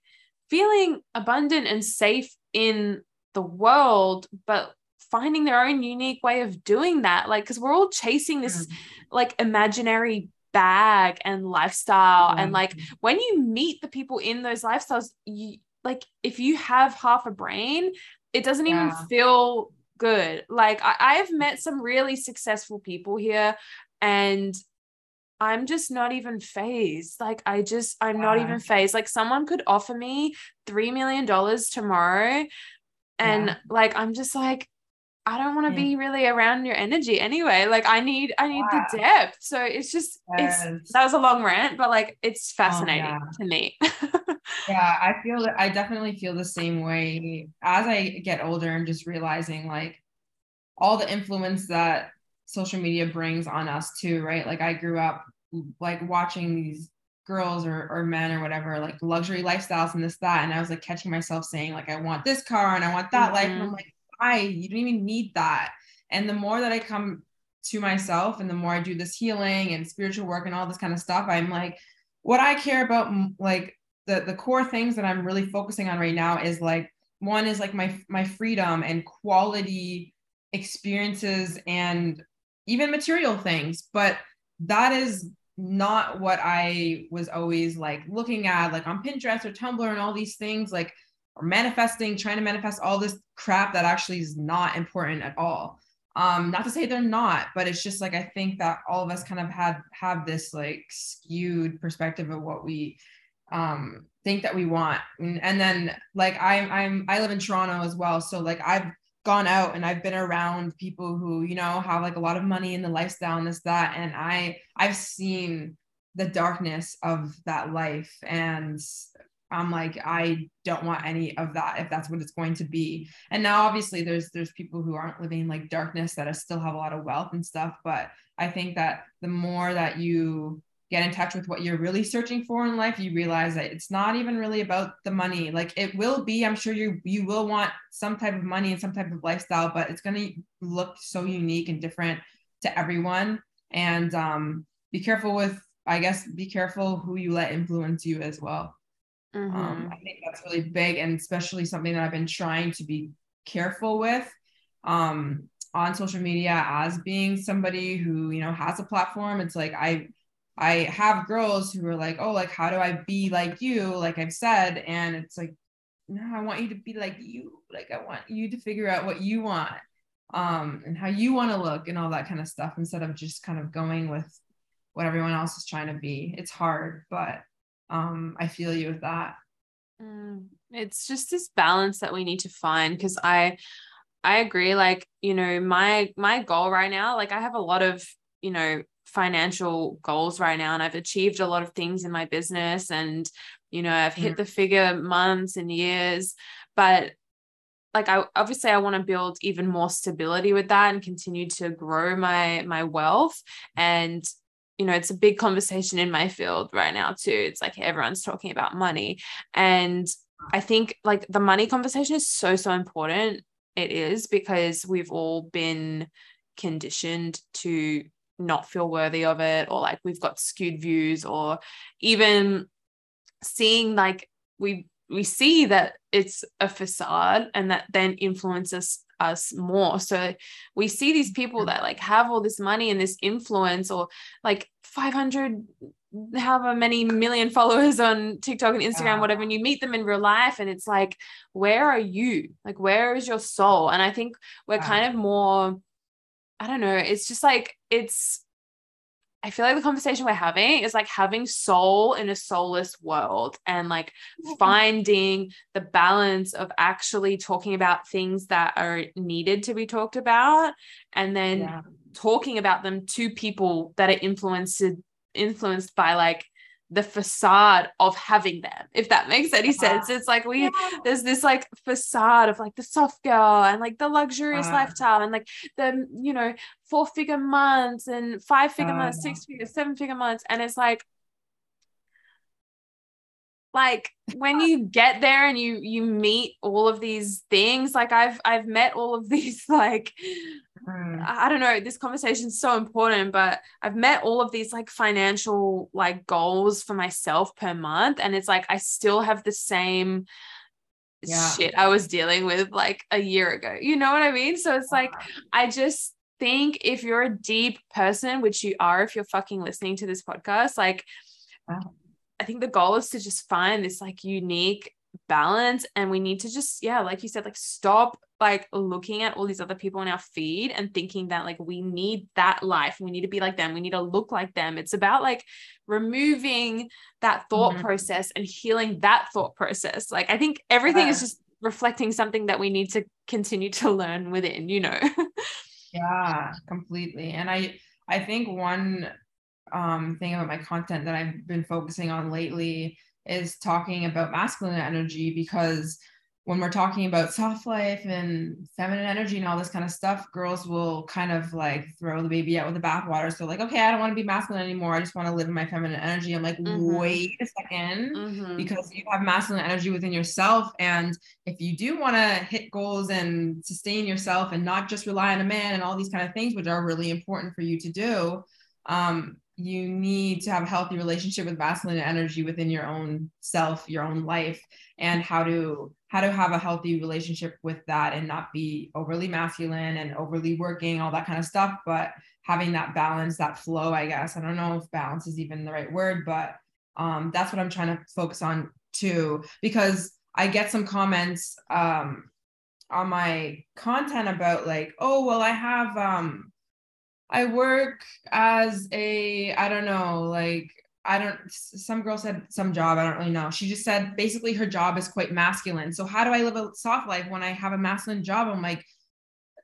feeling abundant and safe in the world but finding their own unique way of doing that like because we're all chasing this
Mm.
like imaginary bag and lifestyle and like when you meet the people in those lifestyles you like if you have half a brain it doesn't even feel good. Like I, i've met some really successful people here and i'm just not even fazed. Like i just i'm not even fazed. Like someone could offer me three million dollars tomorrow and
Yeah.
like i'm just like I don't want to
Yeah.
be really around your energy anyway. Like I need I need the depth. So it's just
Yes.
it's that was a long rant, but like it's fascinating
yeah.
to me.
yeah i feel that i definitely feel the same way as i get older and just realizing like all the influence that social media brings on us too right like i grew up like watching these girls or, or men or whatever like luxury lifestyles and this that and i was like catching myself saying like i want this car and i want that life and i'm
Mhm.
like why? You don't even need that. And the more that i come to myself and the more i do this healing and spiritual work and all this kind of stuff i'm like what i care about like the the core things that I'm really focusing on right now is like one is like my my freedom and quality experiences and even material things. But that is not what I was always like looking at like on Pinterest or Tumblr and all these things. Like or manifesting trying to manifest all this crap that actually is not important at all. Um not to say they're not but it's just like i think that all of us kind of had have this like skewed perspective of what we um think that we want. And, and then like i'm i'm i live in toronto as well. So like i've gone out and i've been around people who you know have like a lot of money in the lifestyle and this that. And i i've seen the darkness of that life. And i'm like i don't want any of that if that's what it's going to be. And now obviously there's there's people who aren't living like darkness that still have a lot of wealth and stuff but i think that the more that you get in touch with what you're really searching for in life you realize that it's not even really about the money. Like it will be i'm sure you you will want some type of money and some type of lifestyle but it's to look so unique and different to everyone. And um be careful with i guess be careful who you let influence you as well
Mhm.
um, I think that's really big and especially something that I've been trying to be careful with um, on social media as being somebody who, you know, has a platform. It's like I I have girls who are like, oh, like how do I be like you? Like I've said, and it's like, no, I want you to be like you. Like I want you to figure out what you want um and how you want to look and all that kind of stuff instead of just kind of going with what everyone else is trying to be. It's hard, but um I feel you with that.
Mm, it's just this balance that we need to find because I I agree like you know my my goal right now like I have a lot of you know financial goals right now and I've achieved a lot of things in my business and you know I've hit mm. the figure months and years but like I obviously I want to build even more stability with that and continue to grow my my wealth and you know it's a big conversation in my field right now too it's like everyone's talking about money and I think like the money conversation is so so important it is because we've all been conditioned to not feel worthy of it or like we've got skewed views or even seeing like we we see that it's a facade and that then influences us more so we see these people that like have all this money and this influence or like 500 however many million followers on TikTok and Instagram, yeah. whatever, and you meet them in real life, and it's like, where are you? Like, where is your soul? And I think we're yeah. kind of more, I don't know, it's just like, it's I feel like the conversation we're having is like having soul in a soulless world and like mm-hmm. finding the balance of actually talking about things that are needed to be talked about and then yeah. talking about them to people that are influenced influenced by like the facade of having them if that makes any sense. It's like we yeah. there's this like facade of like the soft girl and like the luxurious uh, lifestyle and like the you know four figure months and five figure uh, months six figure seven figure months. And it's like like when you get there and you you meet all of these things like i've i've met all of these like mm. i don't know this conversation is so important but i've met all of these like financial like goals for myself per month and it's like i still have the same yeah. shit i was dealing with like a year ago you know what i mean so it's like i just think if you're a deep person which you are if you're fucking listening to this podcast like wow I think the goal is to just find this like unique balance and we need to just yeah like you said like stop like looking at all these other people in our feed and thinking that like we need that life. We need to be like them. We need to look like them. It's about like removing that thought mm-hmm. process and healing that thought process. Like i think everything yeah. is just reflecting something that we need to continue to learn within you know?
Yeah completely. And i i think one um, thing about my content that I've been focusing on lately is talking about masculine energy because when we're talking about soft life and feminine energy and all this kind of stuff, girls will kind of like throw the baby out with the bathwater. So like, okay, I don't want to be masculine anymore. I just want to live in my feminine energy. I'm like, mm-hmm. wait a 2nd mm-hmm. because you have masculine energy within yourself. And if you do want to hit goals and sustain yourself and not just rely on a man and all these kind of things, which are really important for you to do, um, you need to have a healthy relationship with masculine energy within your own self your own life and how to how to have a healthy relationship with that and not be overly masculine and overly working all that kind of stuff but having that balance that flow i guess. I don't know if balance is even the right word but um, that's what i'm trying to focus on too because i get some comments um, on my content about like oh well i have um I work as a, I don't know, like, I don't, some girl said some job, I don't really know. She just said basically her job is quite masculine. So how do I live a soft life when I have a masculine job? I'm like,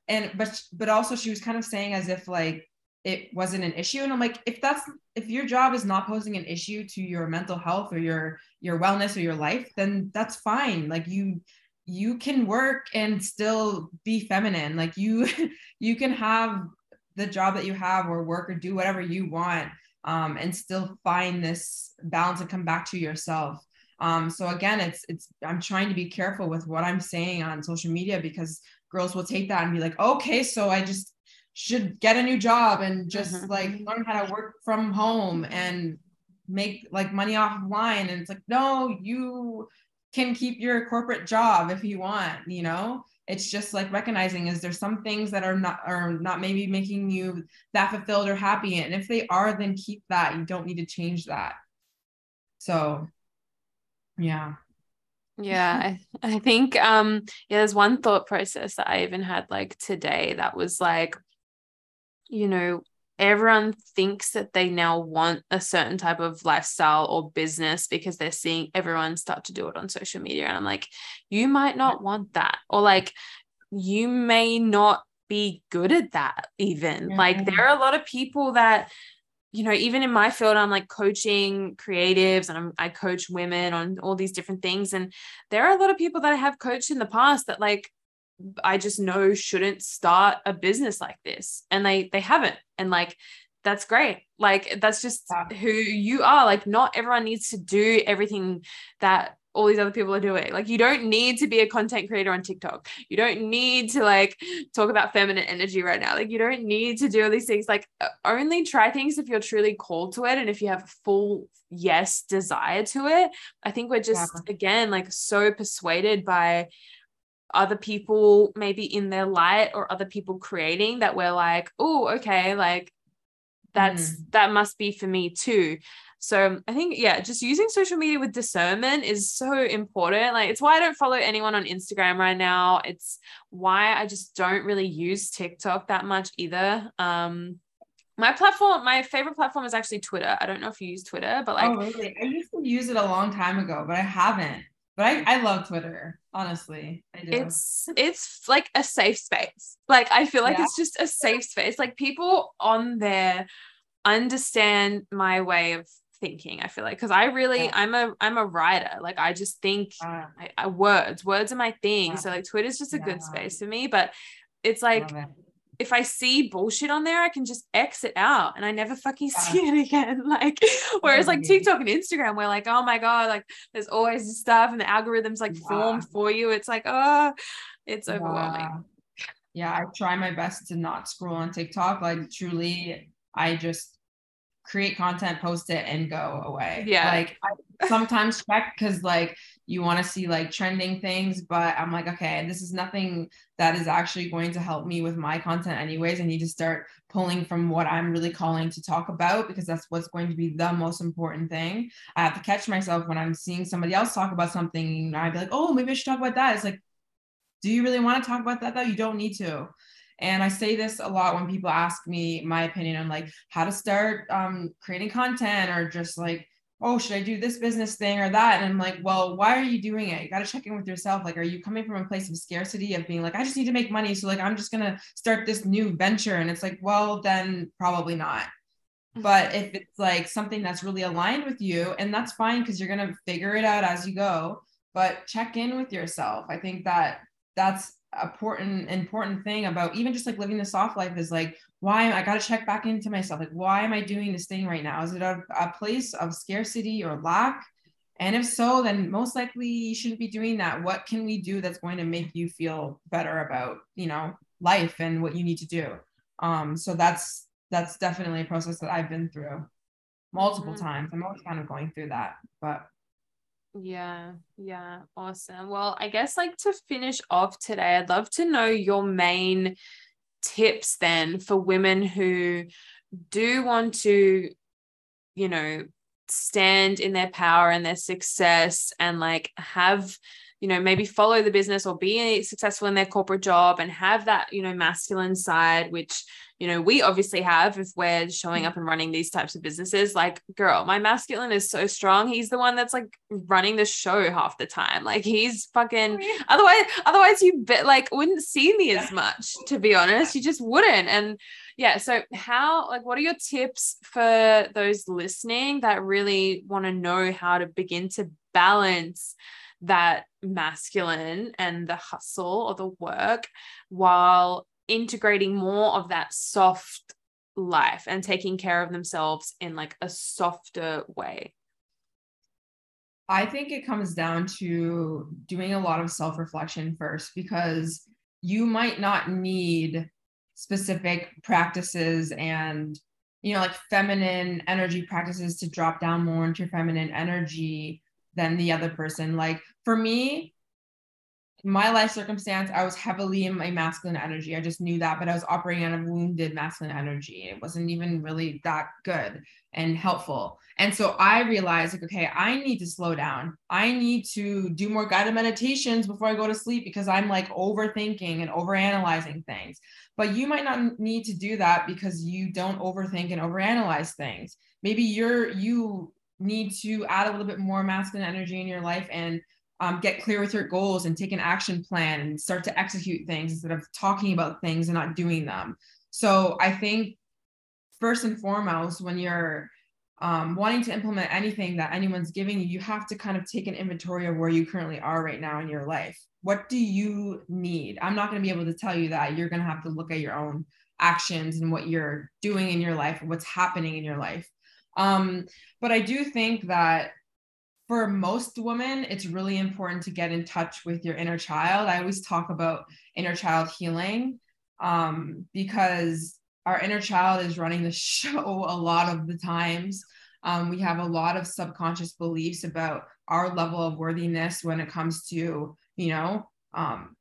and, but, but also she was kind of saying as if like it wasn't an issue. And I'm like, if that's, if your job is not posing an issue to your mental health or your, your wellness or your life, then that's fine. Like you, you can work and still be feminine. Like you, you can have the job that you have or work or do whatever you want um, and still find this balance and come back to yourself. Um, so again it's it's i'm trying to be careful with what i'm saying on social media because girls will take that and be like okay so i just should get a new job and just mm-hmm. like learn how to work from home and make like money offline and it's like no you can keep your corporate job if you want you know it's just like recognizing is there some things that are not are not maybe making you that fulfilled or happy? And if they are then keep that. You don't need to change that. So yeah.
Yeah I, I think um yeah there's one thought process that i even had like today that was like you know everyone thinks that they now want a certain type of lifestyle or business because they're seeing everyone start to do it on social media. And I'm like, you might not want that. Or like, you may not be good at that, even. Like, there are a lot of people that you know, even in my field, I'm like coaching creatives and I'm, I coach women on all these different things. And there are a lot of people that I have coached in the past that like I just know shouldn't start a business like this. And they they haven't. And like that's great. Like that's just yeah. who you are. Like not everyone needs to do everything that all these other people are doing. Like you don't need to be a content creator on TikTok. You don't need to like talk about feminine energy right now. Like you don't need to do all these things. Like only try things if you're truly called to it and if you have a full yes desire to it. I think we're just yeah. again like so persuaded by other people maybe in their light or other people creating that we're like, oh, okay, like that's mm. that must be for me too. So I think, yeah, just using social media with discernment is so important. Like, it's why I don't follow anyone on Instagram right now. It's why I just don't really use TikTok that much either. Um, my platform, my favorite platform is actually Twitter. I don't know if you use Twitter, but like, oh,
really? I used to use it a long time ago, but I haven't. But I, I love Twitter, honestly.
It's it's like a safe space. Like I feel like yeah. it's just a safe space. Like people on there understand my way of thinking i feel like because i really yeah. i'm a i'm a writer like i just think I, I, words words are my thing so like twitter's just a yeah. good space for me but it's like. If i see bullshit on there i can just exit out and i never fucking see it again. Like whereas like tiktok and instagram we're like oh my god like there's always this stuff and the algorithms like formed for you. It's like oh it's overwhelming.
Yeah i try my best to not scroll on tiktok. Like truly i just create content, post it, and go away.
Yeah.
Like I sometimes check because like you want to see like trending things, but I'm like, okay, this is nothing that is actually going to help me with my content, anyways. I need to start pulling from what I'm really calling to talk about because that's what's going to be the most important thing. I have to catch myself when I'm seeing somebody else talk about something. I'd be like, oh, maybe I should talk about that. It's like, do you really want to talk about that though? You don't need to. And I say this a lot when people ask me my opinion on like how to start um, creating content or just like, oh, should I do this business thing or that? And I'm like, well, why are you doing it? You got to check in with yourself. Like, are you coming from a place of scarcity of being like, I just need to make money. So, like, I'm just going to start this new venture. And it's like, well, then probably not. Mm-hmm. But if it's like something that's really aligned with you, and that's fine because you're going to figure it out as you go, but check in with yourself. I think that that's important important thing about even just like living the soft life is like why I got to check back into myself. Like why am I doing this thing right now? Is it a, a place of scarcity or lack? And if so then most likely you shouldn't be doing that. What can we do that's going to make you feel better about you know life and what you need to do? Um so that's that's definitely a process that I've been through multiple mm-hmm. times. I'm always kind of going through that but
yeah, yeah, awesome. Well, I guess like to finish off today, I'd love to know your main tips then for women who do want to, you know, stand in their power and their success and like have you know maybe follow the business or be successful in their corporate job and have that you know masculine side which you know we obviously have if we're showing mm. up and running these types of businesses like girl my masculine is so strong he's the one that's like running the show half the time like he's fucking oh, otherwise otherwise you bet like wouldn't see me as much to be honest you just wouldn't and yeah so how like what are your tips for those listening that really want to know how to begin to balance that masculine and the hustle or the work while integrating more of that soft life and taking care of themselves in like a softer way?
I think it comes down to doing a lot of self reflection first because you might not need specific practices and you know like feminine energy practices to drop down more into feminine energy than the other person like for me my life circumstance, I was heavily in my masculine energy. I just knew that, but I was operating out of wounded masculine energy. It wasn't even really that good and helpful. And so I realized, like, okay, I need to slow down. I need to do more guided meditations before I go to sleep because I'm like overthinking and overanalyzing things. But you might not need to do that because you don't overthink and overanalyze things. Maybe you're you need to add a little bit more masculine energy in your life and um, get clear with your goals and take an action plan and start to execute things instead of talking about things and not doing them. So I think first and foremost, when you're um, wanting to implement anything that anyone's giving you, you have to kind of take an inventory of where you currently are right now in your life. What do you need? I'm not going to be able to tell you that. You're going to have to look at your own actions and what you're doing in your life, what's happening in your life. Um, but I do think that for most women, it's really important to get in touch with your inner child. I always talk about inner child healing um, because our inner child is running the show a lot of the times. Um, we have a lot of subconscious beliefs about our level of worthiness when it comes to, you know, um,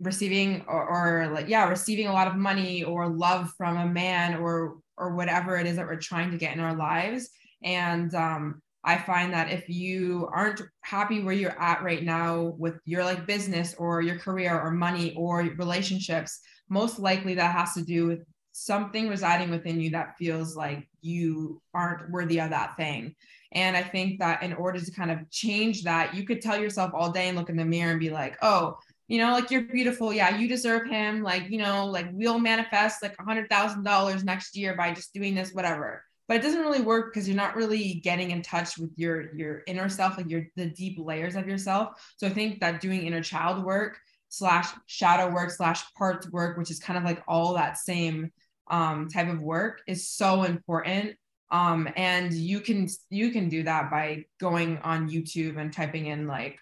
receiving or, or like yeah, receiving a lot of money or love from a man or or whatever it is that we're trying to get in our lives. And um, I find that if you aren't happy where you're at right now with your like business or your career or money or relationships, most likely that has to do with something residing within you that feels like you aren't worthy of that thing. And I think that in order to kind of change that, you could tell yourself all day and look in the mirror and be like, oh, you know, like you're beautiful. Yeah, you deserve him. Like, you know, like we'll manifest like a hundred thousand dollars next year by just doing this, whatever. But it doesn't really work because you're not really getting in touch with your your inner self, like your the deep layers of yourself. So I think that doing inner child work slash shadow work slash parts work, which is kind of like all that same um, type of work, is so important. Um, and you can you can do that by going on YouTube and typing in like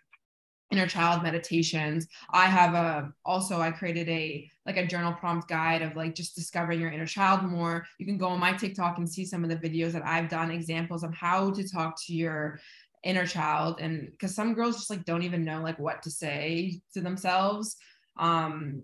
inner child meditations. I have a also i created a like a journal prompt guide of like just discovering your inner child more. You can go on my tiktok and see some of the videos that i've done examples of how to talk to your inner child. And because some girls just like don't even know like what to say to themselves um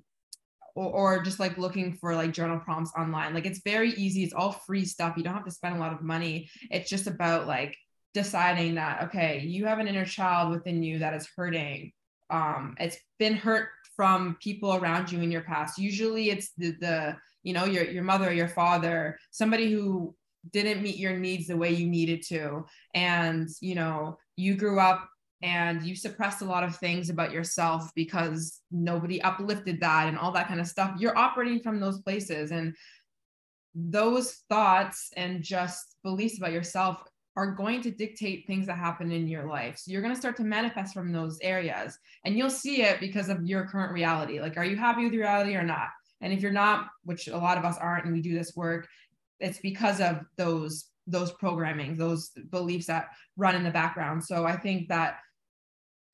or, or just like looking for like journal prompts online. Like it's very easy. It's all free stuff. You don't have to spend a lot of money. It's just about like deciding that okay you have an inner child within you that is hurting um it's been hurt from people around you in your past. Usually it's the the you know your your mother your father somebody who didn't meet your needs the way you needed to. And you know you grew up and you suppressed a lot of things about yourself because nobody uplifted that and all that kind of stuff. You're operating from those places and those thoughts and just beliefs about yourself are going to dictate things that happen in your life. So you're going to start to manifest from those areas and you'll see it because of your current reality. Like, are you happy with reality or not? And if you're not, which a lot of us aren't, and we do this work, it's because of those those programming, those beliefs that run in the background. So I think that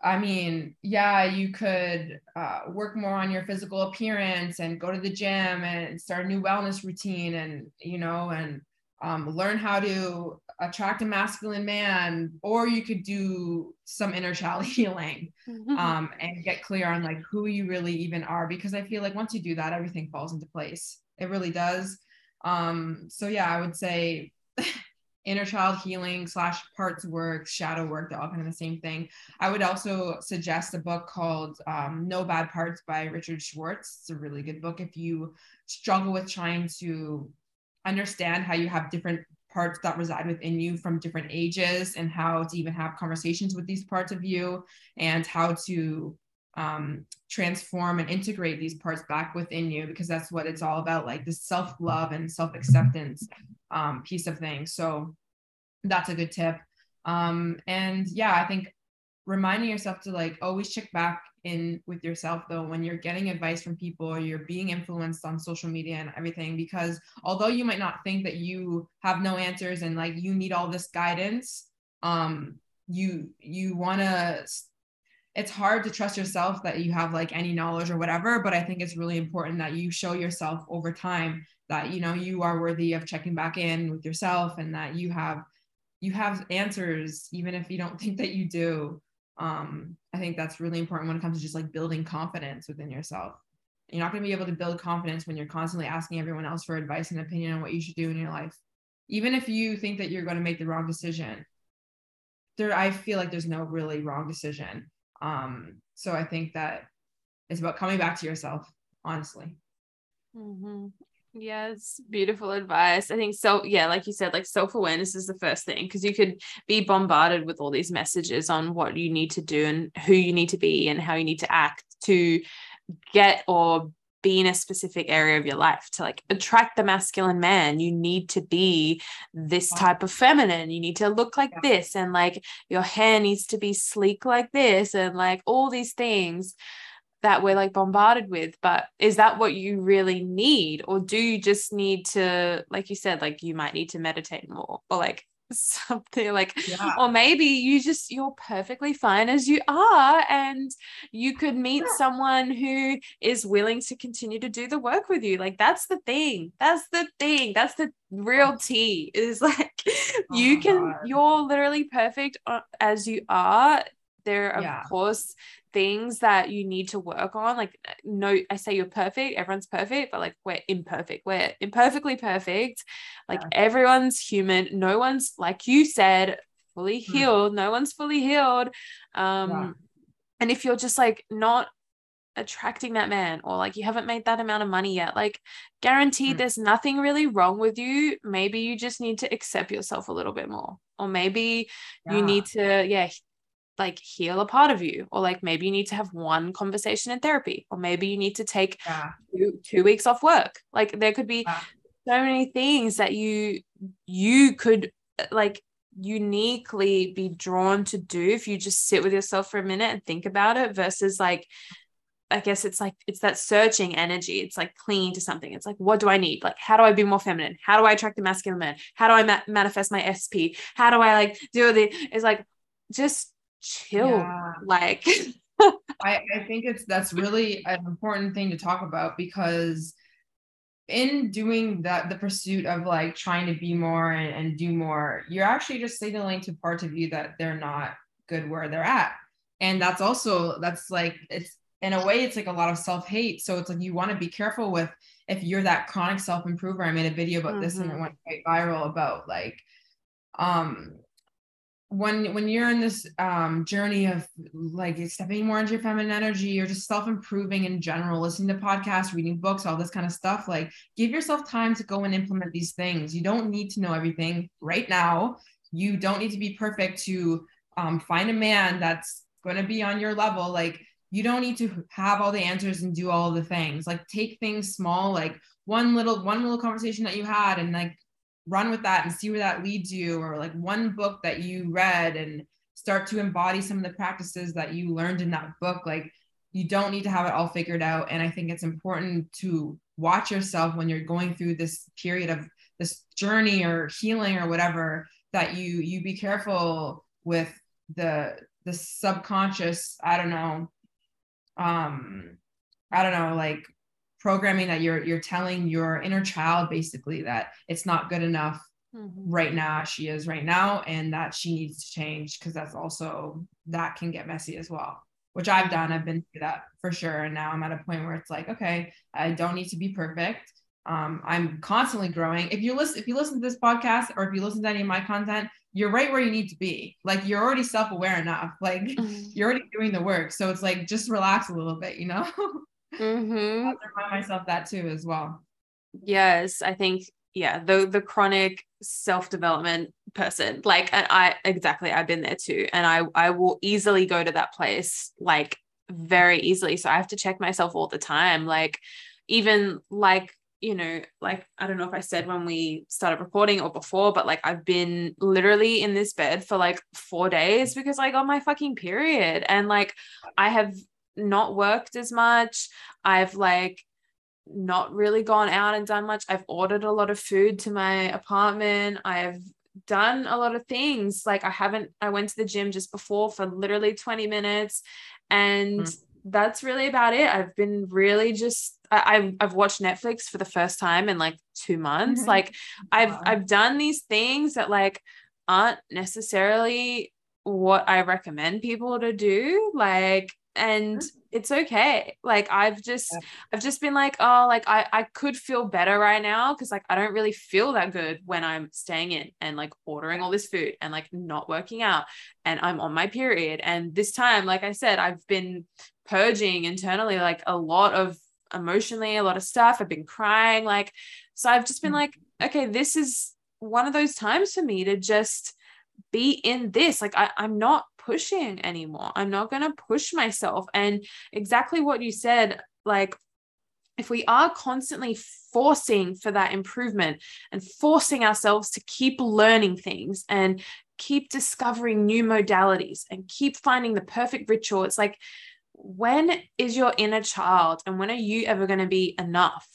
I mean, yeah, you could uh, work more on your physical appearance and go to the gym and start a new wellness routine and, you know, and um, learn how to attract a masculine man or you could do some inner child healing um, and get clear on like who you really even are because i feel like once you do that everything falls into place. It really does. Um, so yeah i would say inner child healing slash parts work shadow work they're all kind of the same thing. I would also suggest a book called um, no bad parts by richard schwartz. It's a really good book if you struggle with trying to understand how you have different parts that reside within you from different ages and how to even have conversations with these parts of you and how to um, transform and integrate these parts back within you because that's what it's all about like the self-love and self-acceptance um, piece of things. So that's a good tip. Um, and yeah i think reminding yourself to like always check back in with yourself though when you're getting advice from people or you're being influenced on social media and everything because although you might not think that you have no answers and like you need all this guidance um you you want to it's hard to trust yourself that you have like any knowledge or whatever but i think it's really important that you show yourself over time that you know you are worthy of checking back in with yourself and that you have you have answers even if you don't think that you do um, I think that's really important when it comes to just like building confidence within yourself. You're not going to be able to build confidence when you're constantly asking everyone else for advice and opinion on what you should do in your life. Even if you think that you're going to make the wrong decision, there I feel like there's no really wrong decision. Um, so I think that it's about coming back to yourself, honestly.
Mm-hmm. Yes, beautiful advice. I think so. Yeah, like you said, like self awareness is the first thing because you could be bombarded with all these messages on what you need to do and who you need to be and how you need to act to get or be in a specific area of your life to like attract the masculine man you need to be this type of feminine you need to look like yeah. this and like your hair needs to be sleek like this and like all these things that we're like bombarded with but is that what you really need or do you just need to like you said like you might need to meditate more or like something like yeah. or maybe you just you're perfectly fine as you are and you could meet yeah. someone who is willing to continue to do the work with you like that's the thing that's the thing that's the real tea is like oh you can God. you're literally perfect uh, as you are there of yeah. course things that you need to work on like no i say you're perfect everyone's perfect but like we're imperfect we're imperfectly perfect like yeah. everyone's human no one's like you said fully hmm. healed mm. no one's fully healed um yeah. and if you're just like not attracting that man or like you haven't made that amount of money yet like guaranteed mm. there's nothing really wrong with you maybe you just need to accept yourself a little bit more or maybe yeah. you need to yeah like heal a part of you or like maybe you need to have one conversation in therapy or maybe you need to take yeah. two, two weeks off work like there could be yeah. so many things that you you could uh, like uniquely be drawn to do if you just sit with yourself for a minute and think about it versus like I guess it's like it's that searching energy. It's like clinging to something. It's like, what do I need? Like, how do I be more feminine? How do I attract the masculine man? How do I ma- manifest my SP? How do I like do the? It's like just chill yeah. like
I, I think it's that's really an important thing to talk about because in doing that the pursuit of like trying to be more and, and do more you're actually just signaling to parts of you that they're not good where they're at and that's also that's like it's in a way it's like a lot of self-hate so it's like you want to be careful with if you're that chronic self-improver i made a video about mm-hmm. this and it mm-hmm. went quite viral about like um when when you're in this um journey of like stepping more into your feminine energy or just self-improving in general listening to podcasts reading books all this kind of stuff like give yourself time to go and implement these things. You don't need to know everything right now. You don't need to be perfect to um, find a man that's going to be on your level. Like you don't need to have all the answers and do all the things. Like take things small like one little one little conversation that you had and like run with that and see where that leads you or like one book that you read and start to embody some of the practices that you learned in that book like you don't need to have it all figured out. And i think it's important to watch yourself when you're going through this period of this journey or healing or whatever that you you be careful with the the subconscious i don't know um i don't know like programming that you're you're telling your inner child basically that it's not good enough mm-hmm. right now she is right now and that she needs to change because that's also that can get messy as well which i've done. I've been through that for sure. And now i'm at a point where it's like okay i don't need to be perfect. Um, i'm constantly growing. If you listen if you listen to this podcast or if you listen to any of my content you're right where you need to be. Like you're already self-aware enough. Like mm-hmm. you're already doing the work. So it's like just relax a little bit you know Mm-hmm. I remind myself that too as well.
Yes, I think yeah, the the chronic self development person, like, and I exactly, I've been there too, and I I will easily go to that place like very easily. So I have to check myself all the time, like even like you know, like I don't know if I said when we started recording or before, but like I've been literally in this bed for like four days because I got my fucking period. And like I have not worked as much. I've like not really gone out and done much. I've ordered a lot of food to my apartment. I've done a lot of things. Like I haven't, I went to the gym just before for literally 20 minutes. And mm. that's really about it. I've been really just I, have I've watched Netflix for the first time in like two months. Mm-hmm. Like I've wow. I've done these things that like aren't necessarily what I recommend people to do. Like and mm-hmm. it's okay like i've just yeah. i've just been like oh like i i could feel better right now because like i don't really feel that good when i'm staying in and like ordering all this food and like not working out and i'm on my period and this time like i said i've been purging internally like a lot of emotionally a lot of stuff i've been crying like so i've just been mm-hmm. like okay this is one of those times for me to just be in this like I, i'm not pushing anymore. I'm not going to push myself. And exactly what you said, like, if we are constantly forcing for that improvement and forcing ourselves to keep learning things and keep discovering new modalities and keep finding the perfect ritual, it's like, when is your inner child and when are you ever going to be enough?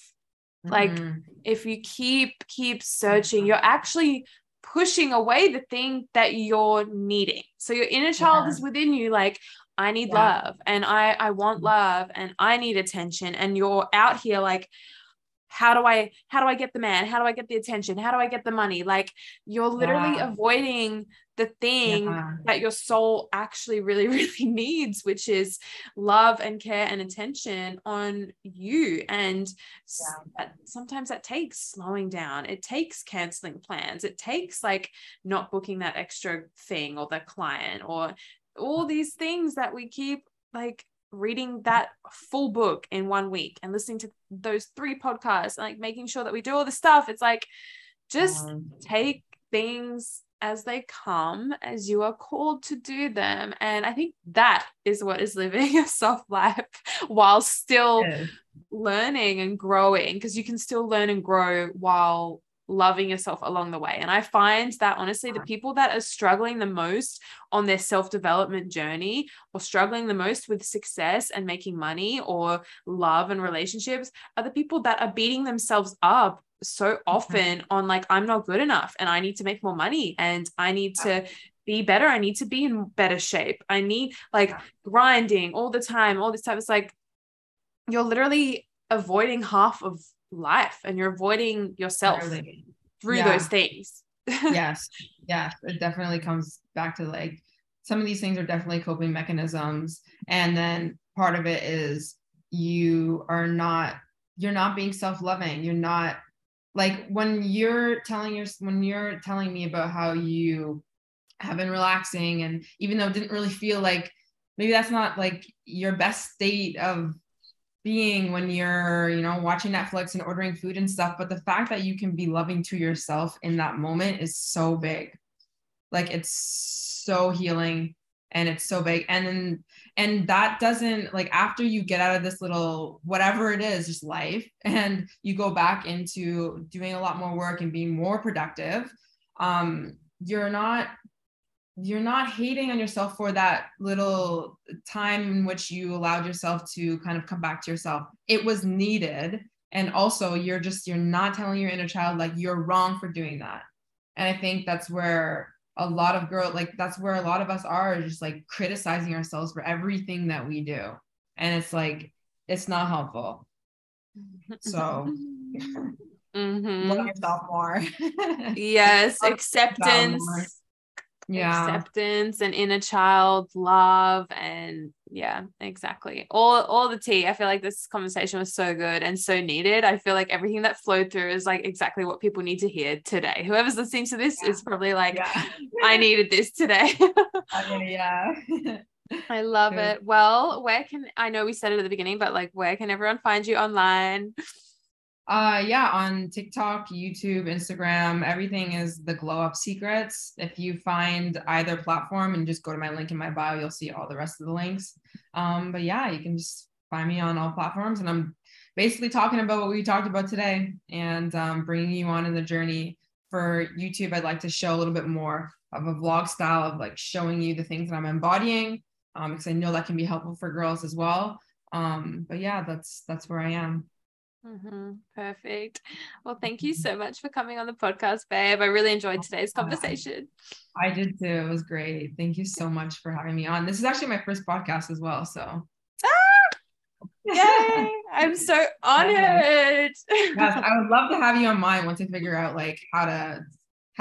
Mm-hmm. Like, if you keep, keep searching, you're actually pushing away the thing that you're needing. So your inner child yeah. is within you, like, I need yeah. love and I I want mm-hmm. love and I need attention and you're out here like how do I how do I get the man? How do I get the attention? How do I get the money? Like you're literally yeah. avoiding the thing yeah. that your soul actually really really needs, which is love and care and attention on you. And yeah. sometimes that takes slowing down. It takes canceling plans. It takes like not booking that extra thing or the client or all these things that we keep like reading that full book in one week and listening to those three podcasts and like making sure that we do all the stuff it's like just um, take things as they come as you are called to do them and i think that is what is living a soft life while still yeah. learning and growing because you can still learn and grow while loving yourself along the way. And I find that honestly, the people that are struggling the most on their self development journey or struggling the most with success and making money or love and relationships are the people that are beating themselves up so often mm-hmm. on like, I'm not good enough and I need to make more money and I need to be better. I need to be in better shape. I need like grinding all the time, all this time. It's like, you're literally avoiding half of life and you're avoiding yourself really. through yeah. those things.
yes. Yes. It definitely comes back to like some of these things are definitely coping mechanisms. And then part of it is you are not, you're not being self-loving. You're not like when you're telling your when you're telling me about how you have been relaxing and even though it didn't really feel like maybe that's not like your best state of being when you're you know watching netflix and ordering food and stuff but the fact that you can be loving to yourself in that moment is so big. Like it's so healing and it's so big. And then and that doesn't like after you get out of this little whatever it is just life and you go back into doing a lot more work and being more productive um you're not you're not hating on yourself for that little time in which you allowed yourself to kind of come back to yourself. It was needed. And also you're just you're not telling your inner child like you're wrong for doing that. And i think that's where a lot of girls like that's where a lot of us are just like criticizing ourselves for everything that we do. And it's like it's not helpful. So mm-hmm. love yourself more.
Yes acceptance. Yeah. acceptance and inner child love and yeah exactly all all the tea i feel like this conversation was so good and so needed i feel like everything that flowed through is like exactly what people need to hear today whoever's listening to this yeah. is probably like yeah. i needed this today
yeah
I love it. Well, where can I know we said it at the beginning, but like where can everyone find you online?
Uh, yeah, on TikTok, YouTube, Instagram, everything is the Glow Up Secrets. If you find either platform and just go to my link in my bio, you'll see all the rest of the links. Um, but yeah, you can just find me on all platforms, and I'm basically talking about what we talked about today and um, bringing you on in the journey. For YouTube, I'd like to show a little bit more of a vlog style of like showing you the things that I'm embodying, um, because I know that can be helpful for girls as well. Um, but yeah, that's that's where I am.
Mm-hmm. Perfect. Well, thank you so much for coming on the podcast, babe. I really enjoyed today's conversation.
I did too. It was great. Thank you so much for having me on. This is actually my first podcast as well. So,
ah! yay! I'm so honored. yes,
I would love to have you on mine once I figure out like how to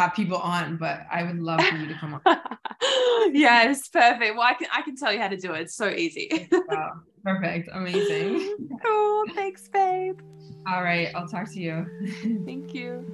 have people on, but I would love for you to come on.
yes, perfect. Well, I can I can tell you how to do it. It's so easy.
wow, perfect. Amazing.
Cool. Thanks, babe.
All right. I'll talk to you.
Thank you.